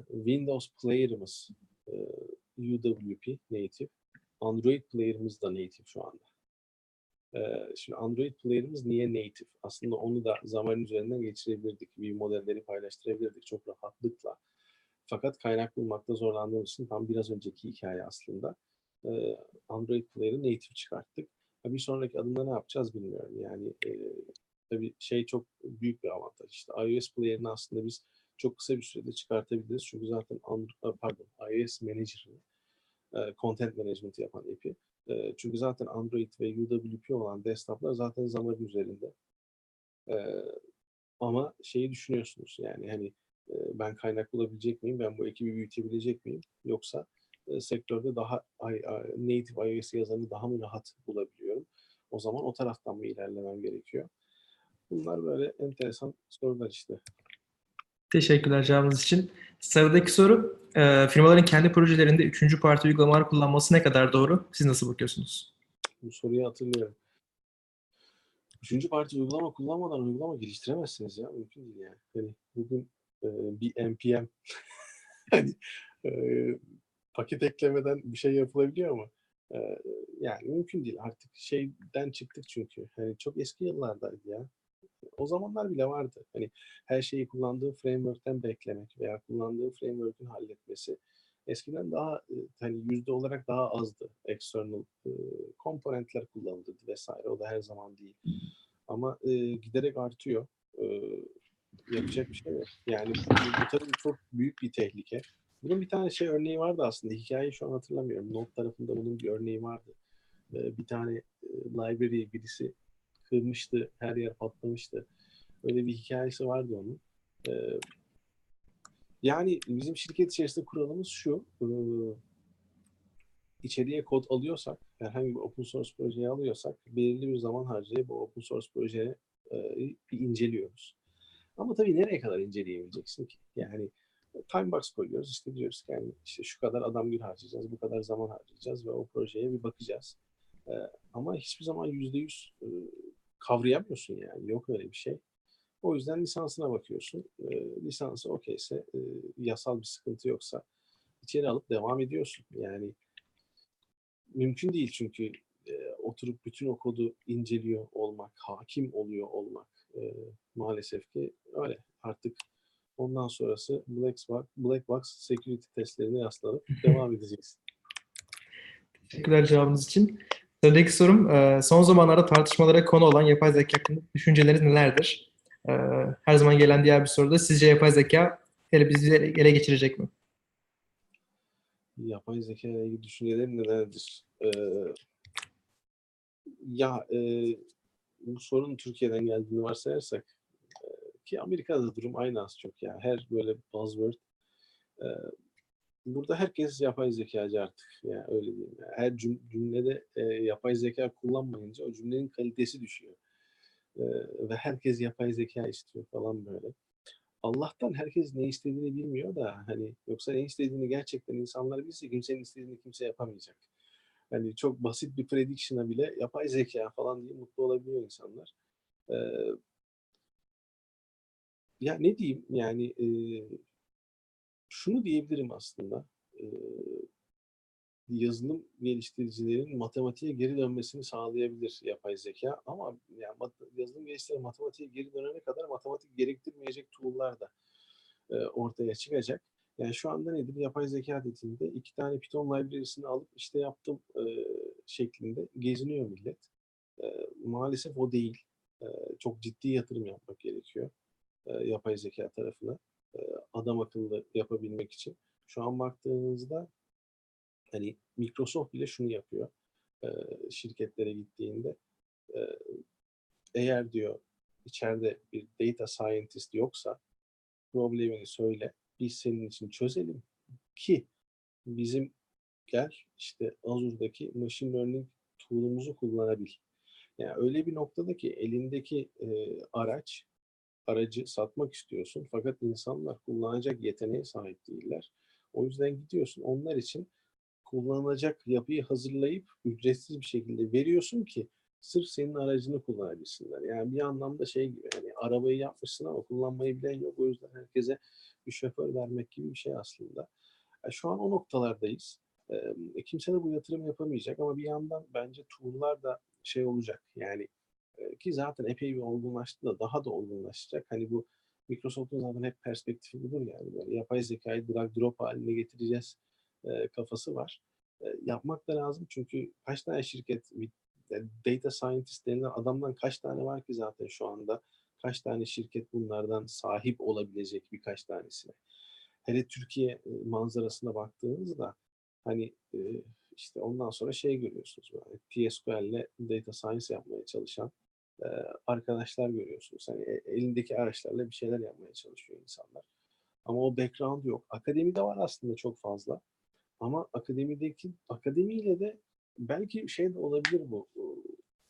Windows Player'ımız UWP native. Android Player'ımız da native şu anda. Şimdi Android Player'ımız niye native? Aslında onu da Xamarin üzerinden geçirebilirdik. View modelleri paylaştırabilirdik çok rahatlıkla. Fakat kaynak bulmakta zorlandığımız için tam biraz önceki hikaye aslında. Android Player'ı native çıkarttık. Bir sonraki adımda ne yapacağız bilmiyorum. Yani e, tabii şey çok büyük bir avantaj. İşte iOS Player'ını aslında biz çok kısa bir sürede çıkartabiliriz. Çünkü zaten Android, pardon, iOS Manager'ını e, content management yapan API. E, çünkü zaten Android ve UWP olan desktoplar zaten Xamarin üzerinde. E, ama şeyi düşünüyorsunuz yani hani e, ben kaynak bulabilecek miyim? Ben bu ekibi büyütebilecek miyim? Yoksa e, sektörde daha I- I- native iOS yazarını daha mı rahat bulabiliyorum? O zaman o taraftan mı ilerlemem gerekiyor? Bunlar böyle enteresan sorular işte. Teşekkürler cevabınız için. Sıradaki soru, e, firmaların kendi projelerinde üçüncü parti uygulamalar kullanması ne kadar doğru? Siz nasıl bakıyorsunuz? Bu soruyu hatırlıyorum. Üçüncü parti uygulama kullanmadan uygulama geliştiremezsiniz ya. Mümkün değil yani. Hani bugün e, bir NPM [laughs] hani e, paket eklemeden bir şey yapılabiliyor ama e, yani mümkün değil. Artık şeyden çıktık çünkü. Hani çok eski yıllardaydı ya. O zamanlar bile vardı. Hani her şeyi kullandığı framework'ten beklemek veya kullandığı framework'ün halletmesi eskiden daha hani yüzde olarak daha azdı. External e, komponentler kullanılırdı vesaire. O da her zaman değil. Ama e, giderek artıyor. E, yapacak bir şey yok. Yani bu, bu tabii çok büyük bir tehlike. Bunun bir tane şey örneği vardı aslında. Hikayeyi şu an hatırlamıyorum. Note tarafında bunun bir örneği vardı. E, bir tane e, library'yi birisi kırmıştı. Her yer patlamıştı. Öyle bir hikayesi vardı onun. E, yani bizim şirket içerisinde kuralımız şu. E, içeriye kod alıyorsak, herhangi bir open source projeyi alıyorsak belirli bir zaman harcayıp bu open source projeyi e, bir inceliyoruz. Ama tabii nereye kadar inceleyebileceksin ki? Yani time box koyuyoruz. işte diyoruz ki yani işte şu kadar adam gün harcayacağız, bu kadar zaman harcayacağız ve o projeye bir bakacağız. E, ama hiçbir zaman yüzde yüz e, kavrayamıyorsun yani. Yok öyle bir şey. O yüzden lisansına bakıyorsun. E, lisansı okeyse, e, yasal bir sıkıntı yoksa içeri alıp devam ediyorsun. Yani mümkün değil çünkü e, oturup bütün o kodu inceliyor olmak, hakim oluyor olmak e, maalesef ki öyle. Artık ondan sonrası black box, black box security testlerine yaslanıp devam edeceksin. Teşekkürler cevabınız için. Sıradaki sorum, e, son zamanlarda tartışmalara konu olan yapay zeka hakkında düşünceleriniz nelerdir? E, her zaman gelen diğer bir soru da sizce yapay zeka hele bizi ele geçirecek mi? Yapay zeka ile ilgili düşüncelerim nelerdir? Ee, ya e, bu sorun Türkiye'den geldiğini varsayarsak ki Amerika'da durum aynı az çok ya. Her böyle buzzword e, burada herkes yapay zekacı artık. Yani öyle diyeyim. Yani her cüm- cümlede e, yapay zeka kullanmayınca o cümlenin kalitesi düşüyor. E, ve herkes yapay zeka istiyor falan böyle. Allah'tan herkes ne istediğini bilmiyor da hani yoksa ne istediğini gerçekten insanlar bilse kimsenin istediğini kimse yapamayacak. Hani çok basit bir prediction'a bile yapay zeka falan diye mutlu olabiliyor insanlar. Ee, ya ne diyeyim yani e, şunu diyebilirim aslında. E, yazılım geliştiricilerin matematiğe geri dönmesini sağlayabilir yapay zeka ama yani yazılım geliştiricileri matematiğe geri dönene kadar matematik gerektirmeyecek tool'lar da e, ortaya çıkacak. Yani şu anda nedir? Yapay zeka dediğinde iki tane Python library'sini alıp işte yaptım e, şeklinde geziniyor millet. E, maalesef o değil. E, çok ciddi yatırım yapmak gerekiyor e, yapay zeka tarafına. E, adam akıllı yapabilmek için. Şu an baktığınızda hani Microsoft bile şunu yapıyor. E, şirketlere gittiğinde e, eğer diyor içeride bir data scientist yoksa problemini söyle biz senin için çözelim ki bizim gel işte Azure'daki machine learning tool'umuzu kullanabil. Yani öyle bir noktada ki elindeki e, araç aracı satmak istiyorsun fakat insanlar kullanacak yeteneğe sahip değiller. O yüzden gidiyorsun onlar için kullanılacak yapıyı hazırlayıp ücretsiz bir şekilde veriyorsun ki sırf senin aracını kullanabilsinler. Yani bir anlamda şey gibi yani arabayı yapmışsın ama kullanmayı bilen yok. O yüzden herkese bir şoför vermek gibi bir şey aslında. Yani şu an o noktalardayız. E, kimse de bu yatırım yapamayacak ama bir yandan bence tool'lar da şey olacak. Yani e, ki zaten epey bir olgunlaştı da daha da olgunlaşacak. Hani bu Microsoft'un zaten hep perspektifi budur yani. Böyle yapay zekayı drag drop haline getireceğiz e, kafası var. E, yapmak da lazım çünkü kaç tane şirket yani data scientist denilen adamdan kaç tane var ki zaten şu anda? Kaç tane şirket bunlardan sahip olabilecek birkaç tanesine? Hele Türkiye manzarasına baktığınızda hani işte ondan sonra şey görüyorsunuz böyle TSQL ile data science yapmaya çalışan arkadaşlar görüyorsunuz. Hani elindeki araçlarla bir şeyler yapmaya çalışıyor insanlar. Ama o background yok. Akademide var aslında çok fazla. Ama akademideki akademiyle de belki şey de olabilir bu.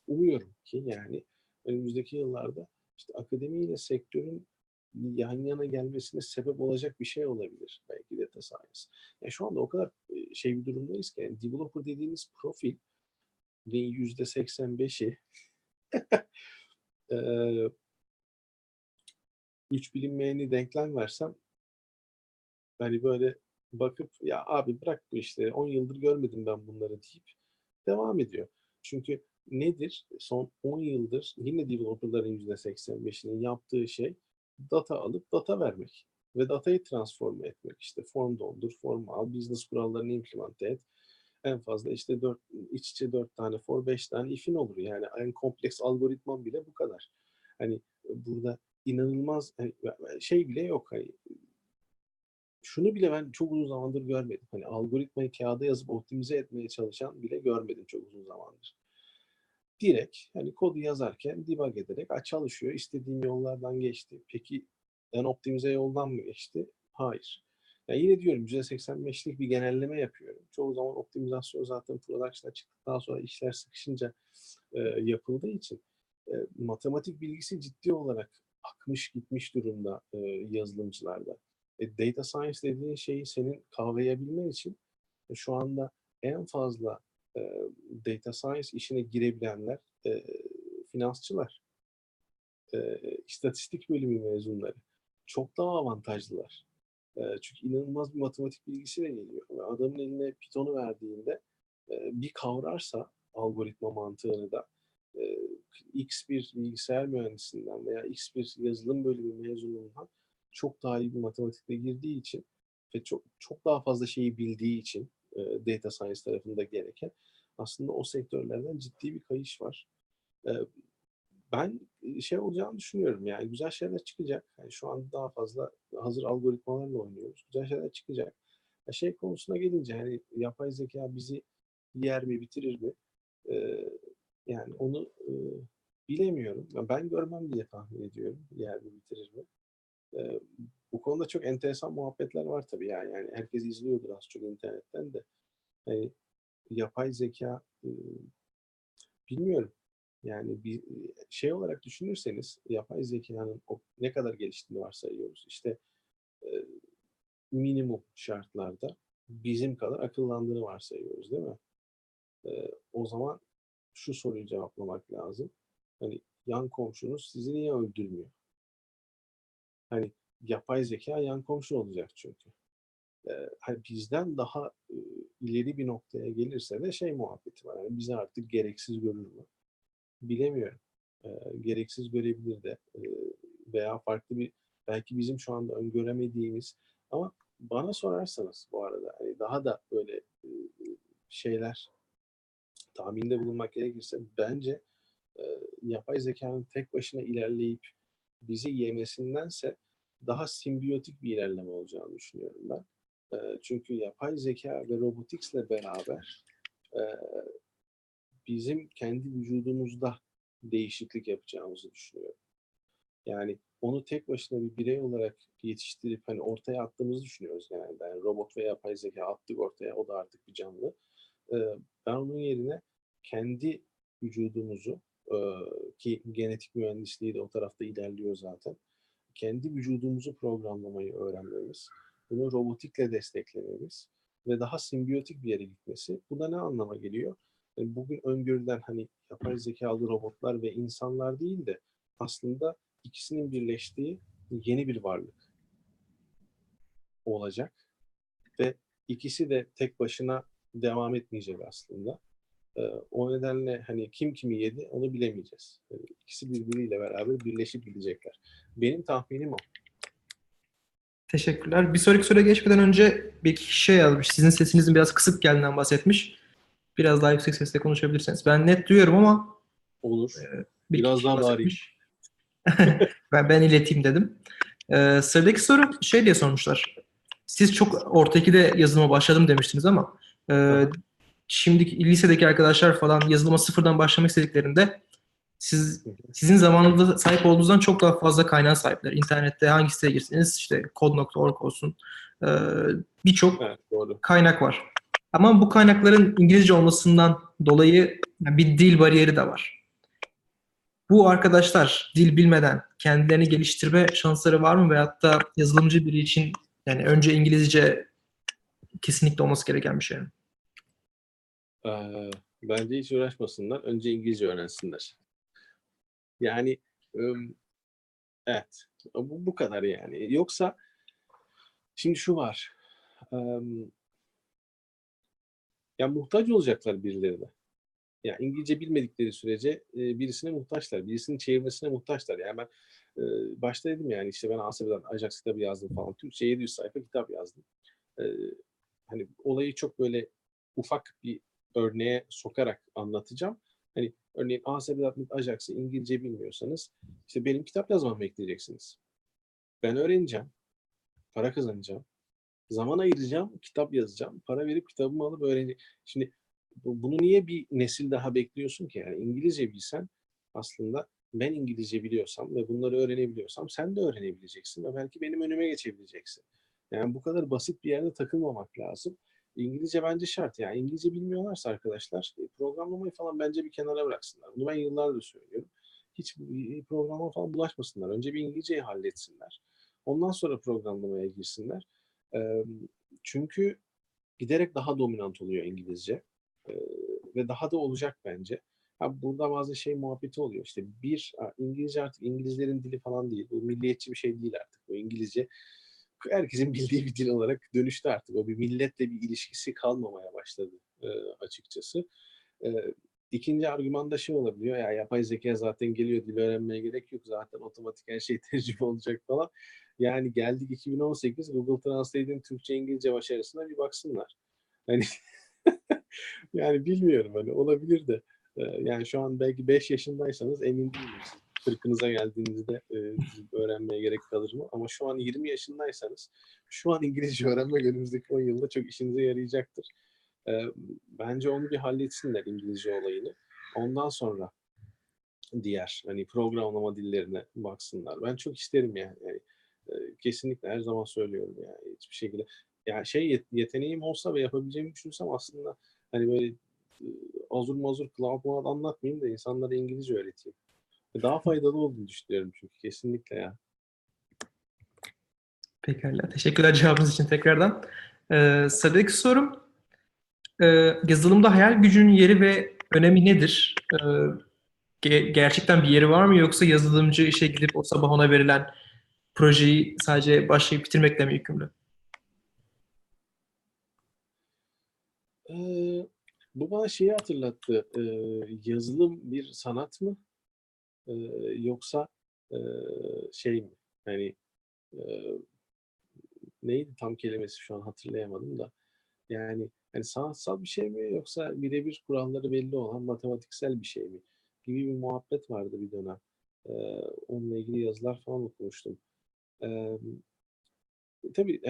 Umuyorum ki yani önümüzdeki yıllarda işte akademiyle sektörün yan yana gelmesine sebep olacak bir şey olabilir belki data science. Yani şu anda o kadar şey bir durumdayız ki yani developer dediğimiz profil yüzde 85'i [laughs] üç bilinmeyeni denklem versem hani böyle bakıp ya abi bırak bu işte 10 yıldır görmedim ben bunları deyip devam ediyor. Çünkü nedir? Son 10 yıldır yine developerların %85'inin yaptığı şey data alıp data vermek ve datayı transform etmek. İşte form doldur, form al, business kurallarını implemente et. En fazla işte 4, iç içe 4 tane for, 5 tane if'in olur. Yani en kompleks algoritman bile bu kadar. Hani burada inanılmaz hani şey bile yok. Hani şunu bile ben çok uzun zamandır görmedim. Hani algoritmayı kağıda yazıp optimize etmeye çalışan bile görmedim çok uzun zamandır. Direkt hani kodu yazarken debug ederek çalışıyor. İstediğim yollardan geçti. Peki en optimize yoldan mı geçti? Hayır. Yani yine diyorum %85'lik bir genelleme yapıyorum. Çoğu zaman optimizasyon zaten production'a çıktıktan sonra işler sıkışınca e, yapıldığı için e, matematik bilgisi ciddi olarak akmış gitmiş durumda e, yazılımcılarda. E, data science dediğin şeyi senin kavrayabilmen için e, şu anda en fazla e, data science işine girebilenler e, finansçılar, e, istatistik bölümü mezunları. Çok daha avantajlılar. Çünkü inanılmaz bir matematik bilgisiyle geliyor. Ve adamın eline Python'u verdiğinde bir kavrarsa algoritma mantığını da X bir bilgisayar mühendisinden veya X bir yazılım bölümü mezunundan çok daha iyi bir matematikle girdiği için ve çok çok daha fazla şeyi bildiği için e, data science tarafında gereken aslında o sektörlerden ciddi bir kayış var. E, ben şey olacağını düşünüyorum yani güzel şeyler çıkacak. Yani şu an daha fazla hazır algoritmalarla oynuyoruz. Güzel şeyler çıkacak. Ya şey konusuna gelince hani yapay zeka bizi yer mi bitirir mi? E, yani onu e, bilemiyorum. Ben görmem diye tahmin ediyorum. Yer mi bitirir mi? E, bu konuda çok enteresan muhabbetler var tabii yani. yani herkes izliyordur az çok internetten de. Yani yapay zeka e, bilmiyorum. Yani bir şey olarak düşünürseniz yapay zekanın ne kadar geliştiğini varsayıyoruz. İşte e, minimum şartlarda bizim kadar akıllandığını varsayıyoruz değil mi? E, o zaman şu soruyu cevaplamak lazım. Hani yan komşunuz sizi niye öldürmüyor? Hani yapay zeka yan komşu olacak çünkü. Ee, bizden daha e, ileri bir noktaya gelirse de şey muhabbeti var. Yani bizi artık gereksiz görür mü? Bilemiyorum. Ee, gereksiz görebilir de e, veya farklı bir belki bizim şu anda öngöremediğimiz ama bana sorarsanız bu arada hani daha da böyle e, şeyler tahminde bulunmak gerekirse bence e, yapay zekanın tek başına ilerleyip bizi yemesindense daha simbiyotik bir ilerleme olacağını düşünüyorum ben. E, çünkü yapay zeka ve roboticsle beraber e, bizim kendi vücudumuzda değişiklik yapacağımızı düşünüyorum. Yani onu tek başına bir birey olarak yetiştirip hani ortaya attığımızı düşünüyoruz genelde. Yani robot ve yapay zeka attık ortaya o da artık bir canlı. Ben onun yerine kendi vücudumuzu ki genetik mühendisliği de o tarafta ilerliyor zaten. Kendi vücudumuzu programlamayı öğrenmemiz, bunu robotikle desteklememiz ve daha simbiyotik bir yere gitmesi. Bu da ne anlama geliyor? Yani bugün öngörülen hani yapay zekalı robotlar ve insanlar değil de aslında ikisinin birleştiği yeni bir varlık olacak ve ikisi de tek başına devam etmeyecek aslında. Ee, o nedenle hani kim kimi yedi onu bilemeyeceğiz. Yani ikisi birbiriyle beraber birleşip gidecekler. Benim tahminim o. Teşekkürler. Bir sonraki soruya geçmeden önce bir kişi şey yazmış. Sizin sesinizin biraz kısık geldiğinden bahsetmiş. Biraz daha yüksek sesle konuşabilirseniz. Ben net duyuyorum ama Olur. bir Biraz daha bahsetmiş. [laughs] ben, ben ileteyim dedim. Ee, sıradaki soru şey diye sormuşlar. Siz çok orta ikide yazılıma başladım demiştiniz ama e, şimdiki lisedeki arkadaşlar falan yazılıma sıfırdan başlamak istediklerinde siz sizin zamanında sahip olduğunuzdan çok daha fazla kaynağa sahipler. İnternette hangi siteye girseniz işte code.org olsun e, birçok Evet, doğru. kaynak var. Ama bu kaynakların İngilizce olmasından dolayı bir dil bariyeri de var. Bu arkadaşlar dil bilmeden kendilerini geliştirme şansları var mı? Veyahut da yazılımcı biri için yani önce İngilizce kesinlikle olması gereken bir şey mi? Ee, bence hiç uğraşmasınlar. Önce İngilizce öğrensinler. Yani evet. Bu, bu kadar yani. Yoksa şimdi şu var. Im, ya muhtaç olacaklar birilerine. Ya İngilizce bilmedikleri sürece e, birisine muhtaçlar. Birisinin çevirmesine muhtaçlar. Yani ben e, başta dedim yani işte ben Asya'dan Ajax kitabı yazdım falan. Türkçe 700 sayfa kitap yazdım. E, hani olayı çok böyle ufak bir örneğe sokarak anlatacağım. Hani örneğin A Sebedatmet Ajax'ı İngilizce bilmiyorsanız işte benim kitap yazmamı bekleyeceksiniz. Ben öğreneceğim. Para kazanacağım. Zaman ayıracağım, kitap yazacağım. Para verip kitabımı alıp öğreneceğim. Şimdi bu- bunu niye bir nesil daha bekliyorsun ki? Yani İngilizce bilsen aslında ben İngilizce biliyorsam ve bunları öğrenebiliyorsam sen de öğrenebileceksin ve belki benim önüme geçebileceksin. Yani bu kadar basit bir yerde takılmamak lazım. İngilizce bence şart. Yani İngilizce bilmiyorlarsa arkadaşlar e, programlamayı falan bence bir kenara bıraksınlar. Bunu ben yıllardır söylüyorum. Hiç programa falan bulaşmasınlar. Önce bir İngilizceyi halletsinler. Ondan sonra programlamaya girsinler. Çünkü giderek daha dominant oluyor İngilizce. Ve daha da olacak bence. Ha, burada bazı şey muhabbeti oluyor. İşte bir, İngilizce artık İngilizlerin dili falan değil. Bu milliyetçi bir şey değil artık. Bu İngilizce [laughs] herkesin bildiği bir dil olarak dönüştü artık. O bir milletle bir ilişkisi kalmamaya başladı açıkçası. E, ikinci argüman da şey olabiliyor. Ya yapay zeka zaten geliyor dil öğrenmeye gerek yok. Zaten otomatik her şey [laughs] tecrübe olacak falan. Yani geldik 2018 Google Translate'in Türkçe İngilizce başarısına bir baksınlar. Hani [laughs] yani bilmiyorum hani olabilir de. E, yani şu an belki 5 yaşındaysanız emin değilim. siz kırkınıza geldiğinizde e, öğrenmeye gerek kalır mı? Ama şu an 20 yaşındaysanız şu an İngilizce öğrenmek önümüzdeki 10 yılda çok işinize yarayacaktır. E, bence onu bir halletsinler İngilizce olayını. Ondan sonra diğer hani programlama dillerine baksınlar. Ben çok isterim yani. yani kesinlikle her zaman söylüyorum yani hiçbir şekilde. Ya şey yet- yeteneğim olsa ve yapabileceğimi düşünsem aslında hani böyle e, azur mazur cloud cloud anlatmayayım da insanlara İngilizce öğreteyim. Daha faydalı olduğunu düşünüyorum çünkü kesinlikle ya. Pekala. Teşekkürler cevabınız için tekrardan. Ee, sıradaki sorum e, yazılımda hayal gücünün yeri ve önemi nedir? Ee, ge- gerçekten bir yeri var mı yoksa yazılımcı işe gidip o sabah ona verilen projeyi sadece başlayıp bitirmekle mi yükümlü? Ee, bu bana şeyi hatırlattı. Ee, yazılım bir sanat mı? Ee, yoksa e, şey mi? Yani e, neydi tam kelimesi şu an hatırlayamadım da. Yani hani sanatsal bir şey mi yoksa birebir kuralları belli olan matematiksel bir şey mi? Gibi bir muhabbet vardı bir dönem. Ee, onunla ilgili yazılar falan okumuştum. Tabii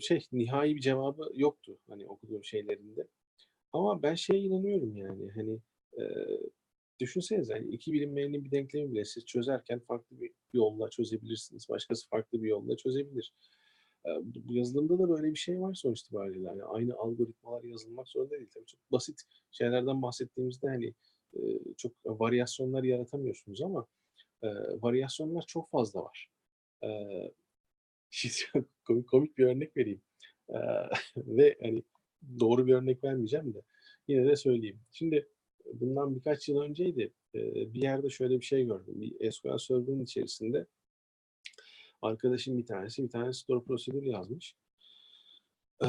şey nihai bir cevabı yoktu hani okuduğum şeylerinde. Ama ben şeye inanıyorum yani hani e, düşünsenize hani iki bilinmeyenin bir denklemi bile siz çözerken farklı bir yolla çözebilirsiniz. Başkası farklı bir yolla çözebilir. E, bu yazılımda da böyle bir şey var sonuç itibariyle. Yani aynı algoritmalar yazılmak zorunda değil. Tabii çok basit şeylerden bahsettiğimizde hani e, çok varyasyonlar yaratamıyorsunuz ama e, varyasyonlar çok fazla var. E, [laughs] şimdi komik, komik bir örnek vereyim. E, [laughs] ve hani doğru bir örnek vermeyeceğim de yine de söyleyeyim. Şimdi bundan birkaç yıl önceydi. bir yerde şöyle bir şey gördüm. Bir SQL Server'ın içerisinde arkadaşım bir tanesi bir tane store prosedür yazmış. Ee,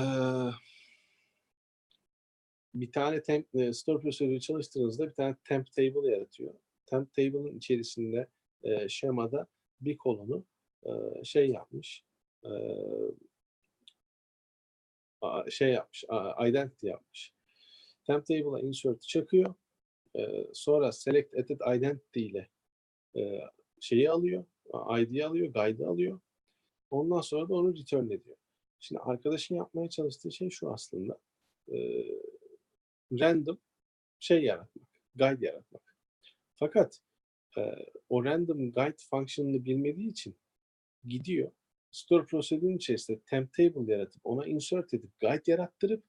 bir tane temp, store prosedürü çalıştığınızda bir tane temp table yaratıyor. Temp table'ın içerisinde e, şemada bir kolonu şey yapmış. Şey yapmış. Identity yapmış. Temp table'a insert çakıyor. Sonra select added identity ile şeyi alıyor. ID'yi alıyor, guide'ı alıyor. Ondan sonra da onu return ediyor. Şimdi arkadaşın yapmaya çalıştığı şey şu aslında. Random şey yaratmak, guide yaratmak. Fakat o random guide function'ını bilmediği için gidiyor. Store prosedürün içerisinde temp table yaratıp ona insert edip guide yarattırıp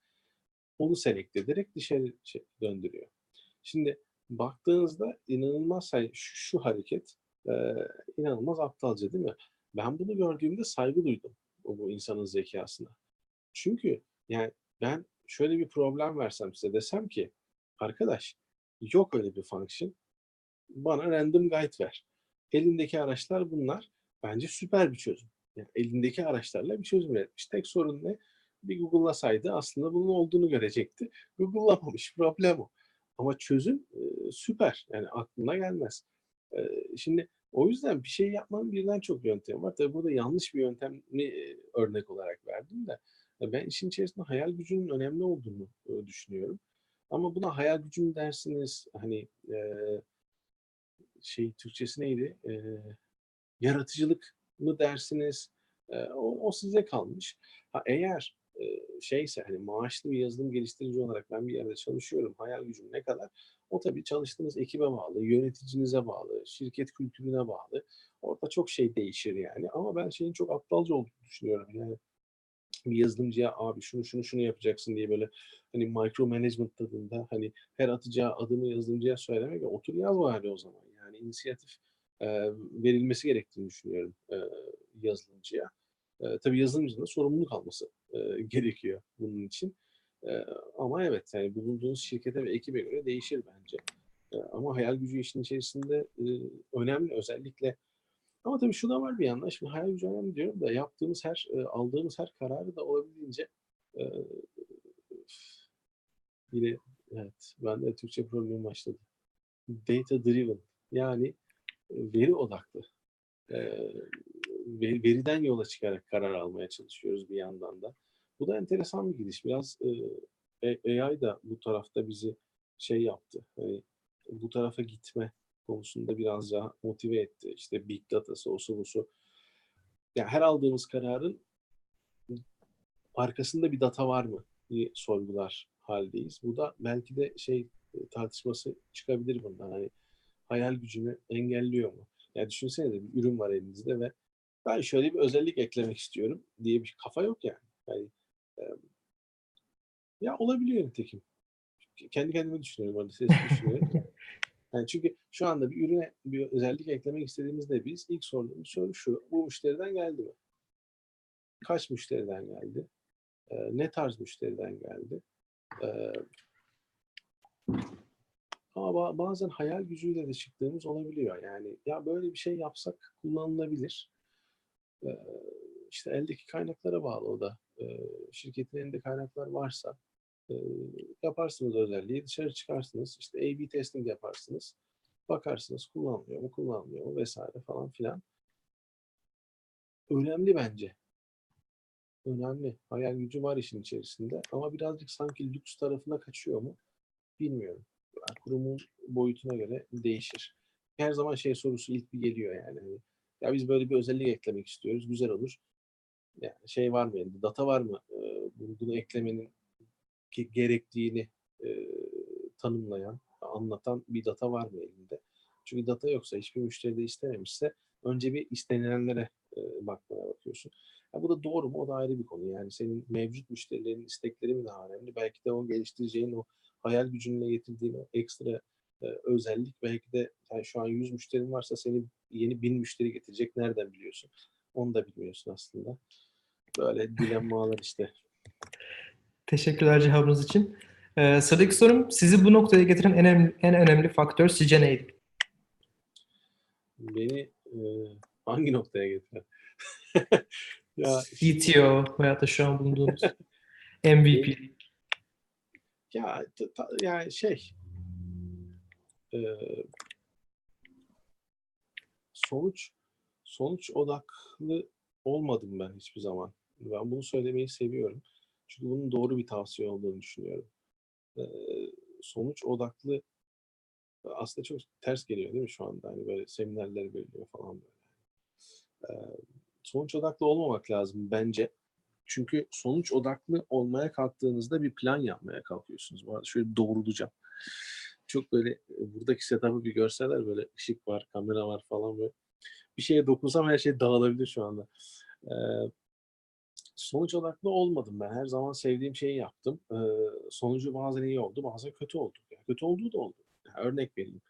onu select ederek dışarı şey- döndürüyor. Şimdi baktığınızda inanılmaz şu, şu hareket e, inanılmaz aptalca değil mi? Ben bunu gördüğümde saygı duydum bu, bu insanın zekasına. Çünkü yani ben şöyle bir problem versem size desem ki arkadaş yok öyle bir function bana random guide ver. Elindeki araçlar bunlar. Bence süper bir çözüm. Yani elindeki araçlarla bir çözüm üretmiş. Tek sorun ne? Bir Google'lasaydı aslında bunun olduğunu görecekti. [laughs] Google'lamamış. Problem o. Ama çözüm süper. Yani aklına gelmez. Şimdi o yüzden bir şey yapmanın birden çok yöntemi var. Tabii burada yanlış bir yöntemi e, örnek olarak verdim de ben işin içerisinde hayal gücünün önemli olduğunu düşünüyorum. Ama buna hayal gücü mü dersiniz? Hani şey Türkçesi neydi? Yaratıcılık mı dersiniz? E, o, o size kalmış. Ha, eğer e, şeyse hani maaşlı bir yazılım geliştirici olarak ben bir yerde çalışıyorum. Hayal gücüm ne kadar? O tabii çalıştığınız ekibe bağlı, yöneticinize bağlı, şirket kültürüne bağlı. Orada çok şey değişir yani. Ama ben şeyin çok aptalca olduğunu düşünüyorum. Yani bir yazılımcıya abi şunu şunu şunu yapacaksın diye böyle hani micro management tadında hani her atacağı adımı yazılımcıya söylemek ya otur yaz bari o zaman. Yani inisiyatif verilmesi gerektiğini düşünüyorum yazılımcıya. Tabii yazılımcının sorumluluk alması [laughs] gerekiyor bunun için. Ama evet yani bulunduğunuz şirkete ve ekibe göre değişir bence. Ama hayal gücü işin içerisinde önemli özellikle ama tabii şu da var bir yandan. Şimdi hayal gücü önemli diyorum da yaptığımız her, aldığımız her kararı da olabildiğince yine evet bende Türkçe problemi başladı. Data driven yani veri odaklı. E, ve- veriden yola çıkarak karar almaya çalışıyoruz bir yandan da. Bu da enteresan bir gidiş. Biraz e, AI da bu tarafta bizi şey yaptı. Hani bu tarafa gitme konusunda biraz daha motive etti. İşte big data'sı, osu busu. Yani her aldığımız kararın arkasında bir data var mı diye sorgular haldeyiz. Bu da belki de şey tartışması çıkabilir bundan. Hani hayal gücünü engelliyor mu? Yani düşünsenize bir ürün var elinizde ve ben şöyle bir özellik eklemek istiyorum diye bir kafa yok yani. Yani e, ya olabiliyor nitekim. Kendi kendime düşünüyorum orada sesli düşünüyorum. [laughs] Yani çünkü şu anda bir ürüne bir özellik eklemek istediğimizde biz ilk sorduğumuz soru şu. Bu müşteriden geldi mi? Kaç müşteriden geldi? Ee, ne tarz müşteriden geldi? Ee, ama ba- bazen hayal gücüyle de çıktığımız olabiliyor. Yani ya böyle bir şey yapsak kullanılabilir. Ee, işte eldeki kaynaklara bağlı o da. Ee, şirketin elinde kaynaklar varsa e, yaparsınız özelliği, dışarı çıkarsınız, işte A-B testing yaparsınız, bakarsınız kullanılıyor mu, kullanılmıyor mu vesaire falan filan. Önemli bence. önemli. Hayal gücü var işin içerisinde ama birazcık sanki lüks tarafına kaçıyor mu? Bilmiyorum. Yani kurumun boyutuna göre değişir. Her zaman şey sorusu ilk bir geliyor yani. Hani, ya biz böyle bir özellik eklemek istiyoruz. Güzel olur. Yani şey var mı elinde? Data var mı? Ee, bunu, bunu eklemenin ge- gerektiğini e, tanımlayan, anlatan bir data var mı elinde? Çünkü data yoksa, hiçbir müşteri de istememişse önce bir istenilenlere e, bakmaya bakıyorsun. Ya bu da doğru mu? O da ayrı bir konu. Yani senin mevcut müşterilerin istekleri mi daha önemli? Belki de o geliştireceğin o hayal gücünle getirdiğin o ekstra e, özellik belki de yani şu an 100 müşterin varsa seni yeni 1000 müşteri getirecek. Nereden biliyorsun? Onu da bilmiyorsun aslında. Böyle [laughs] dilemmalar işte. Teşekkürler cevabınız için. Ee, sıradaki sorum sizi bu noktaya getiren en önemli, en önemli faktör sizce neydi? Beni e, hangi noktaya getiren? [laughs] ya CTO veya da şu an bulunduğunuz [laughs] MVP. Ya yani şey e, sonuç sonuç odaklı olmadım ben hiçbir zaman. Ben bunu söylemeyi seviyorum. Çünkü bunun doğru bir tavsiye olduğunu düşünüyorum. E, sonuç odaklı aslında çok ters geliyor değil mi şu anda? Hani böyle seminerler veriliyor falan böyle. E, sonuç odaklı olmamak lazım bence. Çünkü sonuç odaklı olmaya kalktığınızda bir plan yapmaya kalkıyorsunuz. Bu arada şöyle doğrulacağım. Çok böyle e, buradaki setup'ı bir görseler böyle ışık var, kamera var falan böyle. Bir şeye dokunsam her şey dağılabilir şu anda. Ee, sonuç odaklı olmadım ben. Her zaman sevdiğim şeyi yaptım. Ee, sonucu bazen iyi oldu, bazen kötü oldu. Yani kötü olduğu da oldu. Yani örnek vereyim.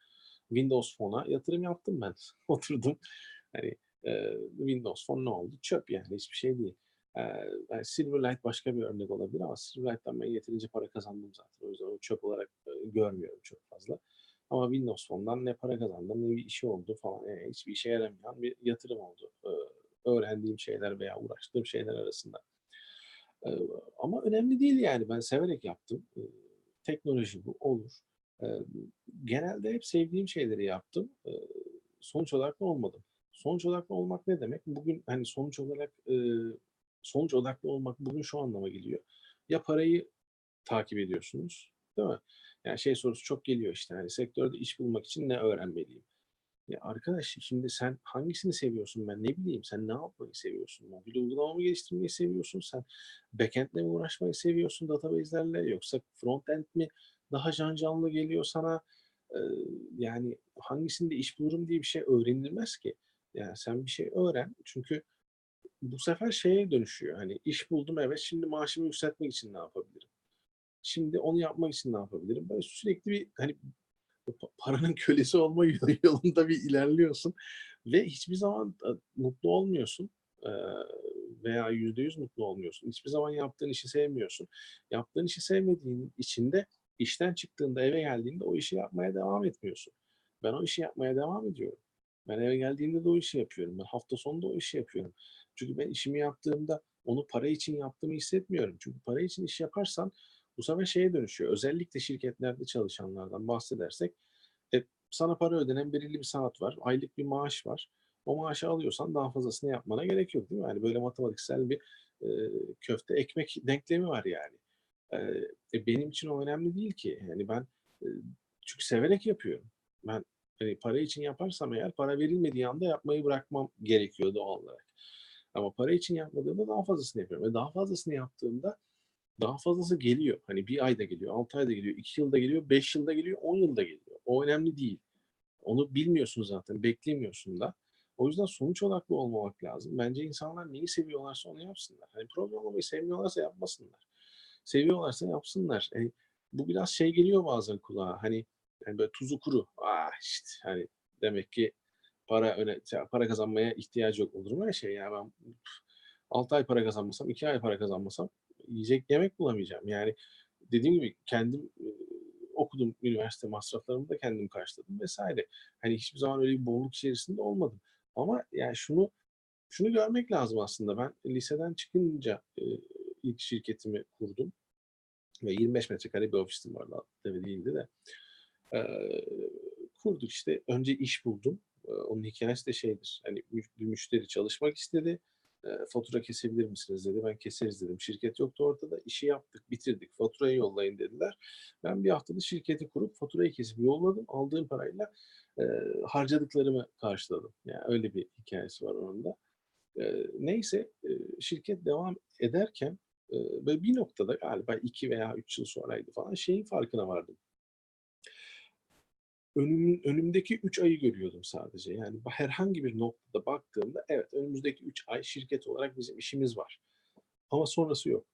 Windows Phone'a yatırım yaptım ben. [laughs] Oturdum. Hani e, Windows Phone ne oldu? Çöp yani hiçbir şey değil. Ee, yani Silverlight başka bir örnek olabilir ama Silverlight'tan ben yeterince para kazandım zaten. O yüzden o çöp olarak e, görmüyorum çok fazla. Ama Windows Phone'dan ne para kazandım ne bir işi oldu falan. Yani hiçbir işe yaramayan bir yatırım oldu. Ee, öğrendiğim şeyler veya uğraştığım şeyler arasında. Ee, ama önemli değil yani. Ben severek yaptım. Ee, teknoloji bu olur. Ee, genelde hep sevdiğim şeyleri yaptım. Ee, sonuç da olmadım. Sonuç odaklı olmak ne demek? Bugün hani sonuç olarak e, sonuç odaklı olmak bugün şu anlama geliyor. Ya parayı takip ediyorsunuz, değil mi? Yani şey sorusu çok geliyor işte hani sektörde iş bulmak için ne öğrenmeliyim? Ya arkadaş şimdi sen hangisini seviyorsun ben ne bileyim sen ne yapmayı seviyorsun? Mobil uygulama mı geliştirmeyi seviyorsun? Sen backend'le mi uğraşmayı seviyorsun database'lerle yoksa frontend mi daha can canlı geliyor sana? Ee, yani hangisinde iş bulurum diye bir şey öğrenilmez ki. Yani sen bir şey öğren çünkü bu sefer şeye dönüşüyor. Hani iş buldum evet şimdi maaşımı yükseltmek için ne yapabilirim? Şimdi onu yapmak için ne yapabilirim? Böyle sürekli bir hani pa- paranın [laughs] kölesi olma yolunda bir ilerliyorsun ve hiçbir zaman e, mutlu olmuyorsun veya yüzde yüz mutlu olmuyorsun. Hiçbir zaman yaptığın işi sevmiyorsun. Yaptığın işi sevmediğin için de işten çıktığında eve geldiğinde o işi yapmaya devam etmiyorsun. Ben o işi yapmaya devam ediyorum. Ben eve geldiğimde de o işi yapıyorum. Ben hafta sonunda o işi yapıyorum. Çünkü ben işimi yaptığımda onu para için yaptığımı hissetmiyorum. Çünkü para için iş yaparsan bu sefer şeye dönüşüyor. Özellikle şirketlerde çalışanlardan bahsedersek e, sana para ödenen belirli bir saat var. Aylık bir maaş var. O maaşı alıyorsan daha fazlasını yapmana gerek yok değil mi? Yani böyle matematiksel bir e, köfte ekmek denklemi var yani. E, e, benim için o önemli değil ki. Yani ben e, çünkü severek yapıyorum. Ben hani para için yaparsam eğer para verilmediği anda yapmayı bırakmam gerekiyor doğal olarak. Ama para için yapmadığımda daha fazlasını yapıyorum. Ve daha fazlasını yaptığımda daha fazlası geliyor. Hani bir ayda geliyor, altı ayda geliyor, iki yılda geliyor, beş yılda geliyor, on yılda geliyor. O önemli değil. Onu bilmiyorsun zaten, beklemiyorsun da. O yüzden sonuç odaklı olmamak lazım. Bence insanlar neyi seviyorlarsa onu yapsınlar. Hani programlamayı sevmiyorlarsa yapmasınlar. Seviyorlarsa yapsınlar. Yani bu biraz şey geliyor bazen kulağa. Hani yani böyle tuzu kuru. Ah işte hani demek ki para öne para kazanmaya ihtiyacı yok olur mu öyle şey ya ben 6 ay para kazanmasam 2 ay para kazanmasam yiyecek yemek bulamayacağım. Yani dediğim gibi kendim okudum üniversite masraflarımı da kendim karşıladım vesaire. Hani hiçbir zaman öyle bir bolluk içerisinde olmadım. Ama yani şunu şunu görmek lazım aslında. Ben liseden çıkınca ilk şirketimi kurdum ve 25 metrekare bir ofisim vardı. Tabii değildi de. E, kurduk işte. Önce iş buldum. E, onun hikayesi de şeydir. Hani bir müşteri çalışmak istedi. E, fatura kesebilir misiniz dedi. Ben keseriz dedim. Şirket yoktu ortada. İşi yaptık, bitirdik. Faturayı yollayın dediler. Ben bir haftada şirketi kurup faturayı kesip yolladım. Aldığım parayla e, harcadıklarımı karşıladım. Yani öyle bir hikayesi var onun da. E, neyse e, şirket devam ederken e, böyle bir noktada galiba iki veya üç yıl sonraydı falan şeyin farkına vardım. Önüm, önümdeki üç ayı görüyordum sadece. Yani herhangi bir noktada baktığımda evet önümüzdeki üç ay şirket olarak bizim işimiz var. Ama sonrası yok.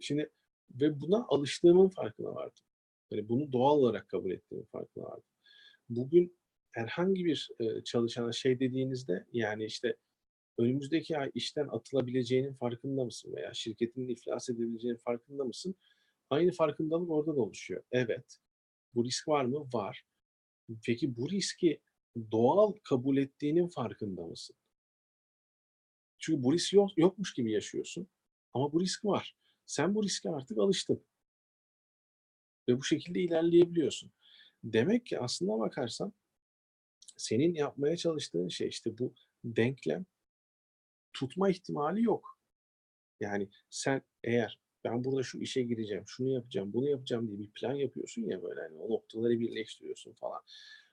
Şimdi ve buna alıştığımın farkına vardım. Yani bunu doğal olarak kabul ettiğimin farkına vardım. Bugün herhangi bir e, çalışana şey dediğinizde yani işte önümüzdeki ay işten atılabileceğinin farkında mısın veya şirketinin iflas edebileceğinin farkında mısın? Aynı farkındalık orada da oluşuyor. Evet. Bu risk var mı? Var. Peki bu riski doğal kabul ettiğinin farkında mısın? Çünkü bu risk yok, yokmuş gibi yaşıyorsun. Ama bu risk var. Sen bu riske artık alıştın. Ve bu şekilde ilerleyebiliyorsun. Demek ki aslında bakarsan senin yapmaya çalıştığın şey işte bu denklem tutma ihtimali yok. Yani sen eğer ben burada şu işe gireceğim, şunu yapacağım, bunu yapacağım diye bir plan yapıyorsun ya böyle hani o noktaları birleştiriyorsun falan.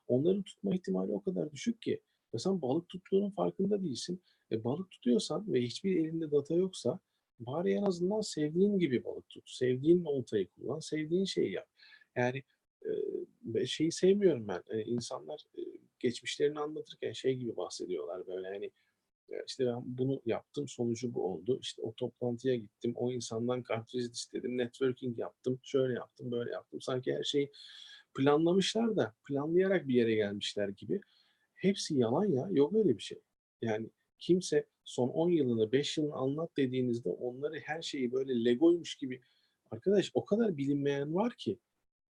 Onların tutma ihtimali o kadar düşük ki ve sen balık tuttuğunun farkında değilsin. E, balık tutuyorsan ve hiçbir elinde data yoksa bari en azından sevdiğin gibi balık tut. Sevdiğin oltayı kullan, sevdiğin şeyi yap. Yani e, şeyi sevmiyorum ben. Yani insanlar e, geçmişlerini anlatırken şey gibi bahsediyorlar böyle hani işte ben bunu yaptım sonucu bu oldu. İşte o toplantıya gittim. O insandan kartvizit istedim. Networking yaptım. Şöyle yaptım, böyle yaptım. Sanki her şeyi planlamışlar da planlayarak bir yere gelmişler gibi. Hepsi yalan ya. Yok öyle bir şey. Yani kimse son 10 yılını, 5 yılını anlat dediğinizde onları her şeyi böyle legoymuş gibi arkadaş o kadar bilinmeyen var ki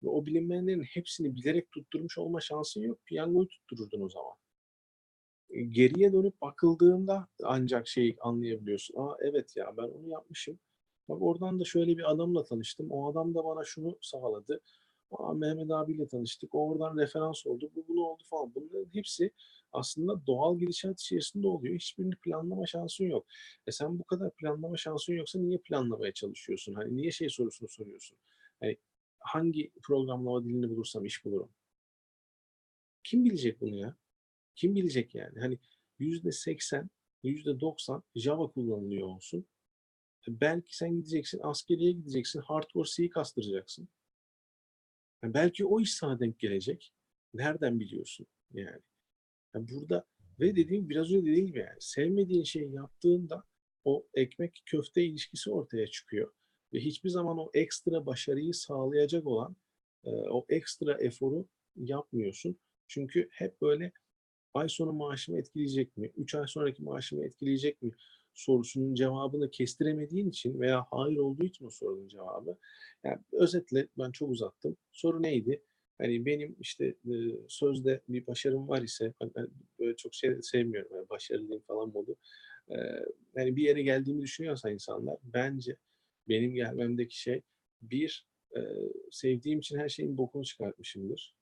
ve o bilinmeyenlerin hepsini bilerek tutturmuş olma şansın yok. Piyangoyu tuttururdun o zaman geriye dönüp bakıldığında ancak şeyi anlayabiliyorsun. Aa evet ya ben onu yapmışım. Bak oradan da şöyle bir adamla tanıştım. O adam da bana şunu sağladı. Aa, Mehmet abiyle tanıştık. O oradan referans oldu. Bu bunu oldu falan. Bunların hepsi aslında doğal gidişat içerisinde oluyor. Hiçbirini planlama şansın yok. E sen bu kadar planlama şansın yoksa niye planlamaya çalışıyorsun? Hani niye şey sorusunu soruyorsun? Hani hangi programlama dilini bulursam iş bulurum? Kim bilecek bunu ya? Kim bilecek yani? Hani yüzde seksen, yüzde doksan Java kullanılıyor olsun. E, belki sen gideceksin, askeriye gideceksin, hardcore C'yi kastıracaksın. Yani e, belki o iş sana denk gelecek. Nereden biliyorsun yani? yani burada ve dediğim biraz önce dediğim gibi yani sevmediğin şeyi yaptığında o ekmek köfte ilişkisi ortaya çıkıyor. Ve hiçbir zaman o ekstra başarıyı sağlayacak olan e, o ekstra eforu yapmıyorsun. Çünkü hep böyle ay sonu maaşımı etkileyecek mi? 3 ay sonraki maaşımı etkileyecek mi? sorusunun cevabını kestiremediğin için veya hayır olduğu için o sorunun cevabı. Yani özetle ben çok uzattım. Soru neydi? Hani benim işte e, sözde bir başarım var ise ben böyle çok şey sevmiyorum yani başarılıyım falan modu. E, yani bir yere geldiğimi düşünüyorsa insanlar bence benim gelmemdeki şey bir e, sevdiğim için her şeyin bokunu çıkartmışımdır.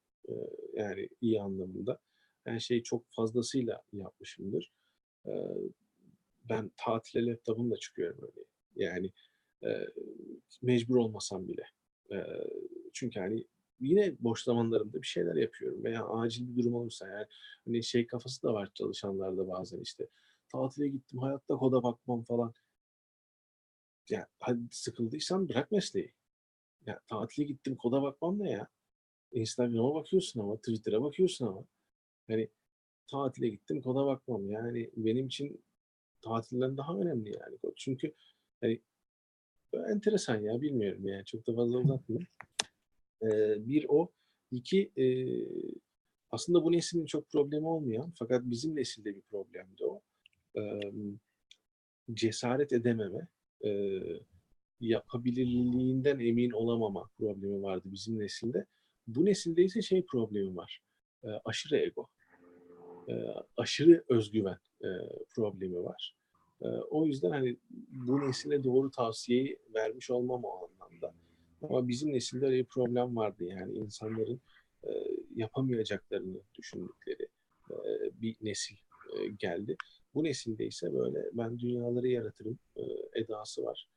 Yani iyi anlamında her şeyi çok fazlasıyla yapmışımdır. ben tatile laptopumla çıkıyorum öyle. Yani mecbur olmasam bile. çünkü hani yine boş zamanlarımda bir şeyler yapıyorum veya acil bir durum olursa yani hani şey kafası da var çalışanlarda bazen işte tatile gittim hayatta koda bakmam falan. Ya hadi sıkıldıysan bırak mesleği. Ya tatile gittim koda bakmam ne ya? Instagram'a bakıyorsun ama Twitter'a bakıyorsun ama. Hani tatile gittim koda bakmam. Yani benim için tatilden daha önemli yani kod. Çünkü hani enteresan ya bilmiyorum yani çok da fazla uzatmayayım. Ee, bir o. iki e, aslında bu neslin çok problemi olmayan fakat bizim nesilde bir problemdi o. Ee, cesaret edememe, e, yapabilirliğinden emin olamama problemi vardı bizim nesilde. Bu nesilde ise şey problemi var. E, aşırı ego e, aşırı özgüven e, problemi var. E, o yüzden hani bu nesile doğru tavsiyeyi vermiş olmam o anlamda. Ama bizim nesilde öyle bir problem vardı yani insanların e, yapamayacaklarını düşündükleri e, bir nesil e, geldi. Bu nesilde ise böyle ben dünyaları yaratırım e, edası var.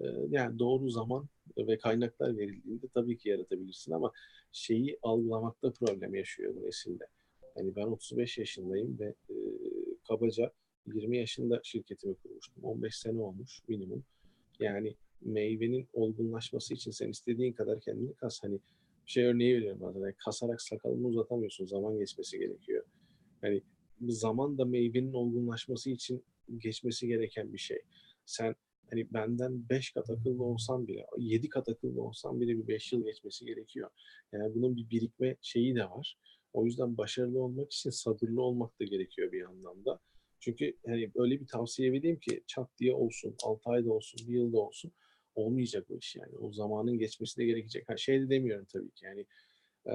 E, yani doğru zaman ve kaynaklar verildiğinde tabii ki yaratabilirsin ama şeyi algılamakta problem yaşıyor bu nesilde. Yani ben 35 yaşındayım ve e, kabaca 20 yaşında şirketimi kurmuştum. 15 sene olmuş minimum. Yani meyvenin olgunlaşması için sen istediğin kadar kendini kas. Hani şey örneği veriyorum bazen. Yani kasarak sakalını uzatamıyorsun. Zaman geçmesi gerekiyor. Hani zaman da meyvenin olgunlaşması için geçmesi gereken bir şey. Sen hani benden 5 kat akıllı olsan bile, 7 kat akıllı olsan bile bir 5 yıl geçmesi gerekiyor. Yani bunun bir birikme şeyi de var. O yüzden başarılı olmak için sabırlı olmak da gerekiyor bir anlamda. Çünkü hani öyle bir tavsiye vereyim ki çat diye olsun, 6 ayda olsun, bir yılda olsun olmayacak o iş yani. O zamanın geçmesi de gerekecek. Ha, şey de demiyorum tabii ki yani e,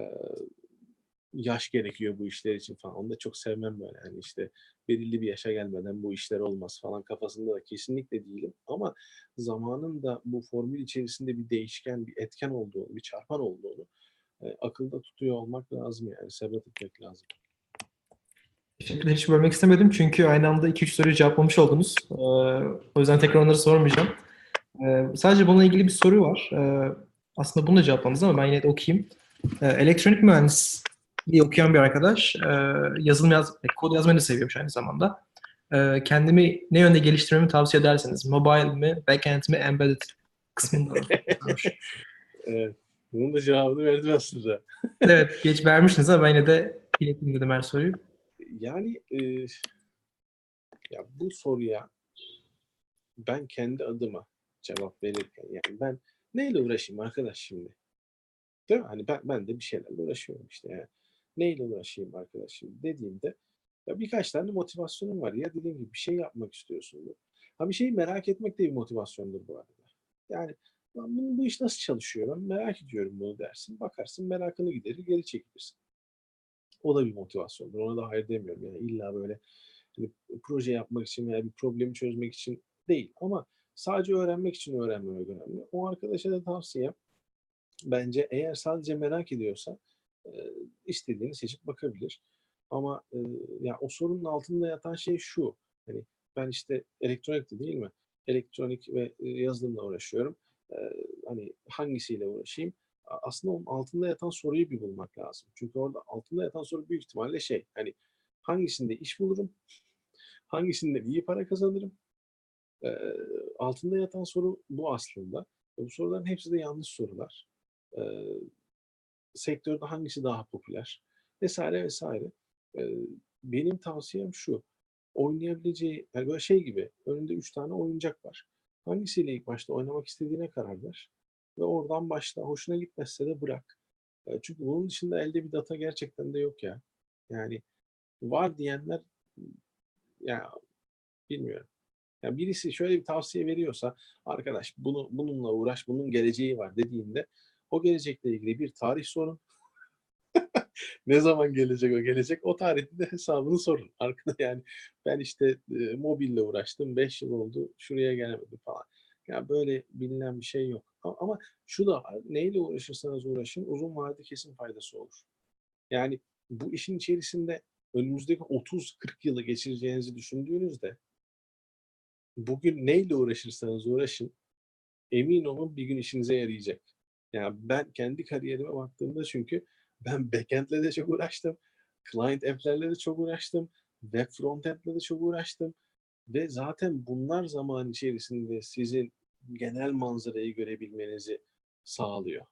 yaş gerekiyor bu işler için falan. Onu da çok sevmem böyle. Yani işte belirli bir yaşa gelmeden bu işler olmaz falan kafasında da kesinlikle değilim. Ama zamanın da bu formül içerisinde bir değişken, bir etken olduğunu, bir çarpan olduğunu e, akılda tutuyor olmak lazım yani. Sebat etmek lazım. Teşekkürler. Hiç bölmek istemedim çünkü aynı anda 2-3 soruyu cevaplamış oldunuz. Ee, o yüzden tekrar onları sormayacağım. Ee, sadece bununla ilgili bir soru var. Ee, aslında bunu da cevapladınız ama ben yine de okuyayım. Ee, elektronik mühendisliği okuyan bir arkadaş e, yazılım yaz, e, kod yazmayı da seviyormuş aynı zamanda. Ee, kendimi ne yönde geliştirmemi tavsiye ederseniz? Mobile mi, backend mi, embedded kısmında [laughs] mı? Evet. Bunun da cevabını verdim aslında. [laughs] evet, geç vermişsiniz ama yine de ileteyim dedim her soruyu. Yani e, ya bu soruya ben kendi adıma cevap verirken yani ben neyle uğraşayım arkadaş şimdi? Değil mi? Hani ben, ben de bir şeylerle uğraşıyorum işte yani. Neyle uğraşayım arkadaş şimdi dediğimde ya birkaç tane motivasyonum var. Ya dediğim gibi bir şey yapmak istiyorsundur. Ha bir şeyi merak etmek de bir motivasyondur bu arada. Yani lan bunun, bu iş nasıl çalışıyor? Ben merak ediyorum bunu dersin. Bakarsın merakını giderir geri çekilirsin. O da bir motivasyondur. Ona da hayır demiyorum. Yani illa böyle hani proje yapmak için veya bir problemi çözmek için değil. Ama sadece öğrenmek için öğrenmemek önemli. O arkadaşa da tavsiyem bence eğer sadece merak ediyorsa e, istediğini seçip bakabilir. Ama e, ya o sorunun altında yatan şey şu. Hani ben işte elektronikti değil mi? Elektronik ve e, yazılımla uğraşıyorum. E, hani hangisiyle uğraşayım? Aslında onun altında yatan soruyu bir bulmak lazım. Çünkü orada altında yatan soru büyük ihtimalle şey. Hani hangisinde iş bulurum? Hangisinde iyi para kazanırım? E, altında yatan soru bu aslında. Ve bu soruların hepsi de yanlış sorular. E, sektörde hangisi daha popüler? Vesaire vesaire. E, benim tavsiyem şu. Oynayabileceği, yani böyle şey gibi, önünde üç tane oyuncak var. Hangisiyle ilk başta oynamak istediğine karar ver. Ve oradan başla. Hoşuna gitmezse de bırak. E, çünkü bunun dışında elde bir data gerçekten de yok ya. Yani var diyenler ya bilmiyorum. Yani birisi şöyle bir tavsiye veriyorsa arkadaş bunu bununla uğraş, bunun geleceği var dediğinde o gelecekle ilgili bir tarih sorun. Ne zaman gelecek o gelecek? O tarihte hesabını sorun. [laughs] Arkada yani ben işte e, mobille uğraştım. 5 yıl oldu. Şuraya gelemedim falan. Ya böyle bilinen bir şey yok. Ama, ama şu da. Neyle uğraşırsanız uğraşın uzun vadede kesin faydası olur. Yani bu işin içerisinde önümüzdeki 30-40 yılı geçireceğinizi düşündüğünüzde bugün neyle uğraşırsanız uğraşın emin olun bir gün işinize yarayacak. Yani ben kendi kariyerime baktığımda çünkü ben backend'le de çok uğraştım. Client app'lerle de çok uğraştım. Web frontend'le de çok uğraştım. Ve zaten bunlar zaman içerisinde sizin genel manzarayı görebilmenizi sağlıyor.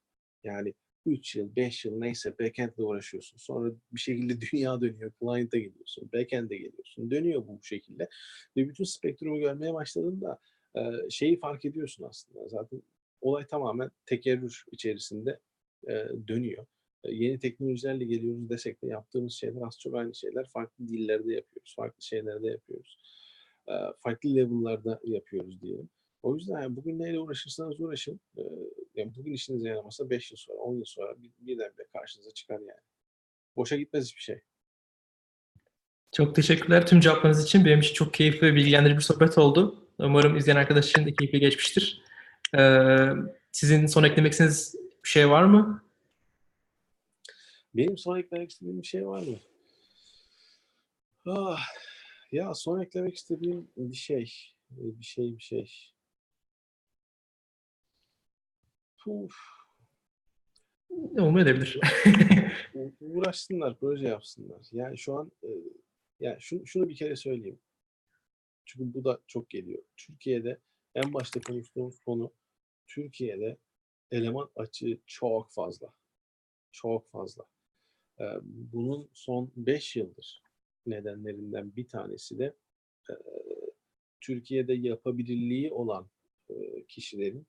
Yani 3 yıl, 5 yıl neyse backend'le uğraşıyorsun. Sonra bir şekilde [laughs] dünya dönüyor. Client'a geliyorsun. Backend'e geliyorsun. Dönüyor bu şekilde. Ve bütün spektrumu görmeye başladığında e, şeyi fark ediyorsun aslında. Zaten olay tamamen tekerrür içerisinde e, dönüyor. Yeni teknolojilerle geliyoruz desek de yaptığımız şeyler az çok aynı şeyler. Farklı dillerde yapıyoruz. Farklı şeylerde yapıyoruz. Farklı level'larda yapıyoruz diyelim. O yüzden yani bugün neyle uğraşırsanız uğraşın. Yani bugün işinize yaramasa 5 yıl sonra, 10 yıl sonra bir, birdenbire karşınıza çıkar yani. Boşa gitmez hiçbir şey. Çok teşekkürler tüm cevaplarınız için. Benim için çok keyifli ve bilgilendirici bir sohbet oldu. Umarım izleyen arkadaş için de keyifli geçmiştir. Ee, sizin son eklemek istediğiniz bir şey var mı? Benim son eklemek istediğim bir şey var mı? Ah, Ya son eklemek istediğim bir şey, e, bir şey, bir şey. Uf, Olmayabilir. uğraşsınlar, proje yapsınlar. Yani şu an, e, yani şunu, şunu bir kere söyleyeyim. Çünkü bu da çok geliyor. Türkiye'de en başta konuştuğumuz konu Türkiye'de eleman açığı çok fazla. Çok fazla. Bunun son 5 yıldır nedenlerinden bir tanesi de Türkiye'de yapabilirliği olan kişilerin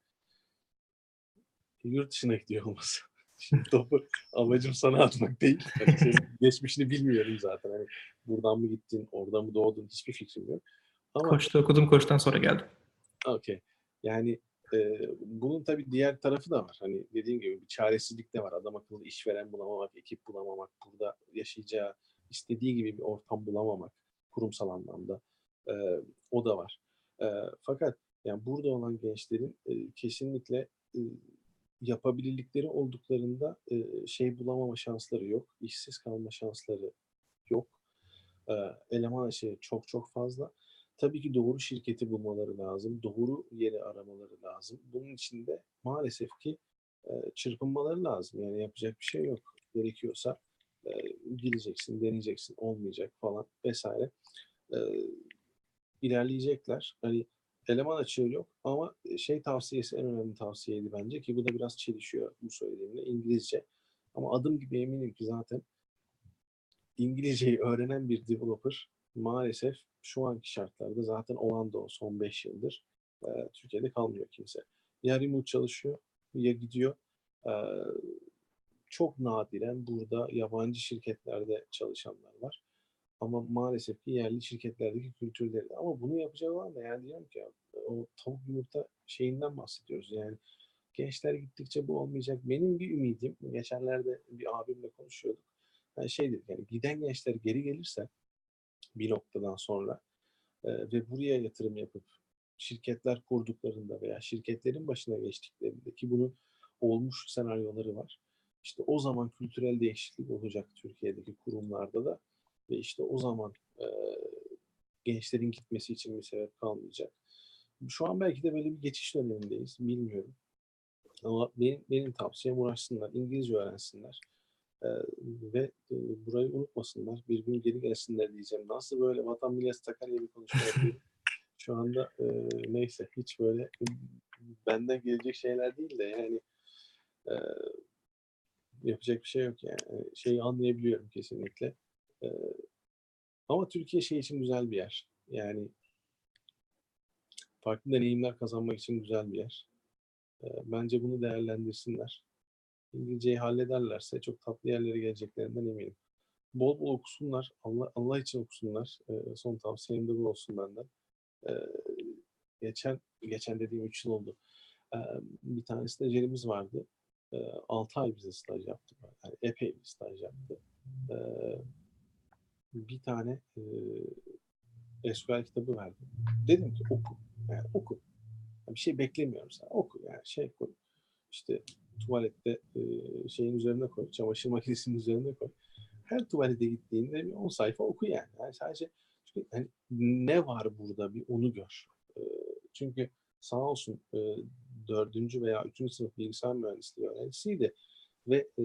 yurt dışına gidiyor olması. [laughs] Şimdi topu amacım sana atmak değil. Hani senin [laughs] geçmişini bilmiyorum zaten. Hani buradan mı gittin, oradan mı doğdun hiçbir fikrim yok. Ama Koç'ta okudum, Koç'tan sonra geldim. Okey. Yani e, bunun tabii diğer tarafı da var. Hani dediğim gibi bir çaresizlik de var. Adam akıllı işveren bulamamak, ekip bulamamak, burada yaşayacağı istediği gibi bir ortam bulamamak kurumsal anlamda. E, o da var. E, fakat yani burada olan gençlerin e, kesinlikle e, yapabilirlikleri olduklarında e, şey bulamama şansları yok. işsiz kalma şansları yok. E, eleman açığı çok çok fazla. Tabii ki doğru şirketi bulmaları lazım. Doğru yeri aramaları lazım. Bunun için de maalesef ki e, çırpınmaları lazım. Yani yapacak bir şey yok. Gerekiyorsa e, gideceksin, deneyeceksin, olmayacak falan vesaire. E, ilerleyecekler. Hani eleman açığı yok ama şey tavsiyesi en önemli tavsiyeydi bence ki bu da biraz çelişiyor bu söylediğimle İngilizce. Ama adım gibi eminim ki zaten İngilizceyi [laughs] öğrenen bir developer maalesef şu anki şartlarda zaten olan da o son 5 yıldır e, Türkiye'de kalmıyor kimse. Ya remote çalışıyor ya gidiyor. E, çok nadiren burada yabancı şirketlerde çalışanlar var. Ama maalesef ki yerli şirketlerdeki kültürleri. de- Ama bunu yapacak olan da yani diyorum ki o tavuk yumurta şeyinden bahsediyoruz. Yani gençler gittikçe bu olmayacak. Benim bir ümidim, geçenlerde bir abimle konuşuyorduk. Yani şey dedik yani giden gençler geri gelirse bir noktadan sonra e, ve buraya yatırım yapıp şirketler kurduklarında veya şirketlerin başına geçtiklerinde ki bunun olmuş senaryoları var. İşte o zaman kültürel değişiklik olacak Türkiye'deki kurumlarda da ve işte o zaman e, gençlerin gitmesi için bir sebep kalmayacak. Şu an belki de böyle bir geçiş dönemindeyiz. Bilmiyorum. Ama benim, benim tavsiyem uğraşsınlar, İngilizce öğrensinler. Ve burayı unutmasınlar. Bir gün geri gelsinler diyeceğim. Nasıl böyle vatan millet Sakarya bir konuşma yapıyorum. Şu anda neyse hiç böyle benden gelecek şeyler değil de yani yapacak bir şey yok yani. Şeyi anlayabiliyorum kesinlikle. Ama Türkiye şey için güzel bir yer. Yani farklı deneyimler kazanmak için güzel bir yer. Bence bunu değerlendirsinler. İngilizceyi hallederlerse çok tatlı yerlere geleceklerinden eminim. Bol bol okusunlar. Allah, Allah için okusunlar. E, son tavsiyem de bu olsun benden. E, geçen, geçen dediğim 3 yıl oldu. E, bir tane stajyerimiz vardı. E, 6 ay bize staj yaptı. Yani epey bir staj yaptı. E, bir tane e, SQL kitabı verdi. Dedim ki oku. Yani oku. Bir şey beklemiyorum sana. Oku yani şey koy. İşte tuvalette e, şeyin üzerine koy, çamaşır makinesinin üzerine koy. Her tuvalete gittiğinde bir 10 sayfa oku yani. yani sadece çünkü hani ne var burada bir onu gör. E, çünkü sağ olsun e, dördüncü veya üçüncü sınıf bilgisayar mühendisliği öğrencisiydi ve e,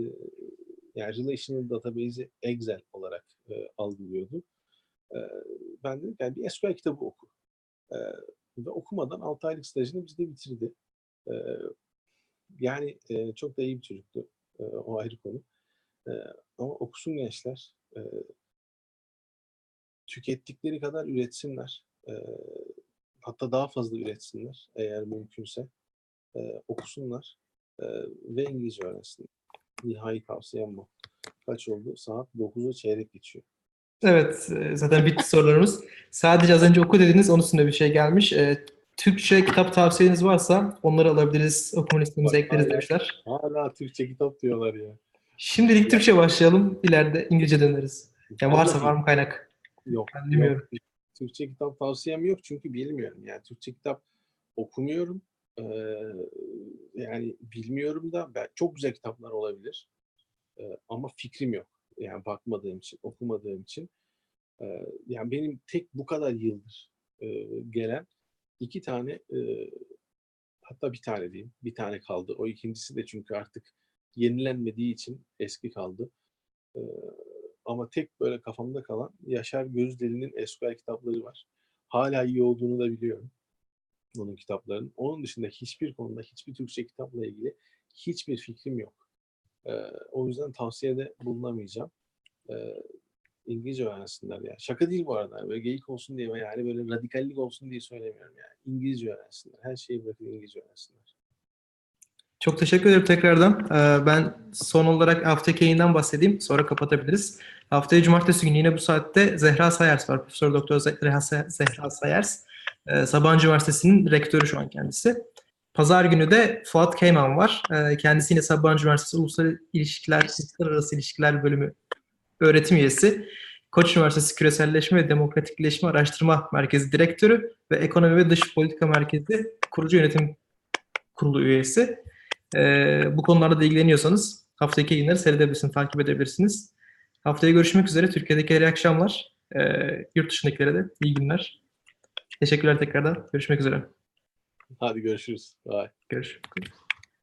yani Relational Database'i Excel olarak e, algılıyordu. E, ben dedim yani bir SQL kitabı oku. E, ve okumadan 6 aylık stajını bizde bitirdi. E, yani e, çok da iyi bir çocuktu. E, o ayrı konu. E, ama okusun gençler. E, tükettikleri kadar üretsinler. E, hatta daha fazla üretsinler eğer mümkünse. E, okusunlar e, ve İngilizce öğrensinler. Nihai tavsiyem bu. Kaç oldu? Saat 9'a çeyrek geçiyor. Evet, zaten bitti sorularımız. Sadece az önce oku dediniz, onun üstüne bir şey gelmiş. E, Türkçe kitap tavsiyeniz varsa onları alabiliriz, okuma listemize ekleriz demişler. Hala Türkçe kitap diyorlar ya. Şimdilik Türkçe başlayalım, ileride İngilizce döneriz. Ya varsa var mı kaynak? Yok. Ben bilmiyorum. Yok. Türkçe kitap tavsiyem yok çünkü bilmiyorum. Yani Türkçe kitap okumuyorum. Ee, yani bilmiyorum da ben, çok güzel kitaplar olabilir. Ee, ama fikrim yok. Yani bakmadığım için, okumadığım için. Ee, yani benim tek bu kadar yıldır e, gelen iki tane e, hatta bir tane diyeyim. Bir tane kaldı. O ikincisi de çünkü artık yenilenmediği için eski kaldı. Ee, ama tek böyle kafamda kalan Yaşar Gözdeli'nin Esquire kitapları var. Hala iyi olduğunu da biliyorum. Onun kitaplarının. Onun dışında hiçbir konuda, hiçbir Türkçe kitapla ilgili hiçbir fikrim yok. Ee, o yüzden tavsiyede bulunamayacağım. Ee, İngilizce öğrensinler ya. Şaka değil bu arada. Böyle geyik olsun diye veya yani böyle radikallik olsun diye söylemiyorum yani. İngilizce öğrensinler. Her şeyi bırakıp İngilizce öğrensinler. Çok teşekkür ederim tekrardan. Ee, Ben son olarak haftaki yayından bahsedeyim. Sonra kapatabiliriz. Haftaya cumartesi günü yine bu saatte Zehra Sayers var. Profesör Doktor Zehra, Zehra Sayers. Ee, Sabancı Üniversitesi'nin rektörü şu an kendisi. Pazar günü de Fuat Keyman var. Ee, Kendisi yine Sabancı Üniversitesi Uluslararası İlişkiler, Uluslararası İlişkiler Bölümü öğretim üyesi. Koç Üniversitesi Küreselleşme ve Demokratikleşme Araştırma Merkezi Direktörü ve Ekonomi ve Dış Politika Merkezi Kurucu Yönetim Kurulu üyesi. Ee, bu konularda da ilgileniyorsanız haftaki yayınları seyredebilirsiniz, takip edebilirsiniz. Haftaya görüşmek üzere. Türkiye'dekilere iyi akşamlar. Ee, yurt dışındakilere de iyi günler. Teşekkürler tekrardan. Görüşmek üzere. Hadi görüşürüz. Bye. Görüşürüz.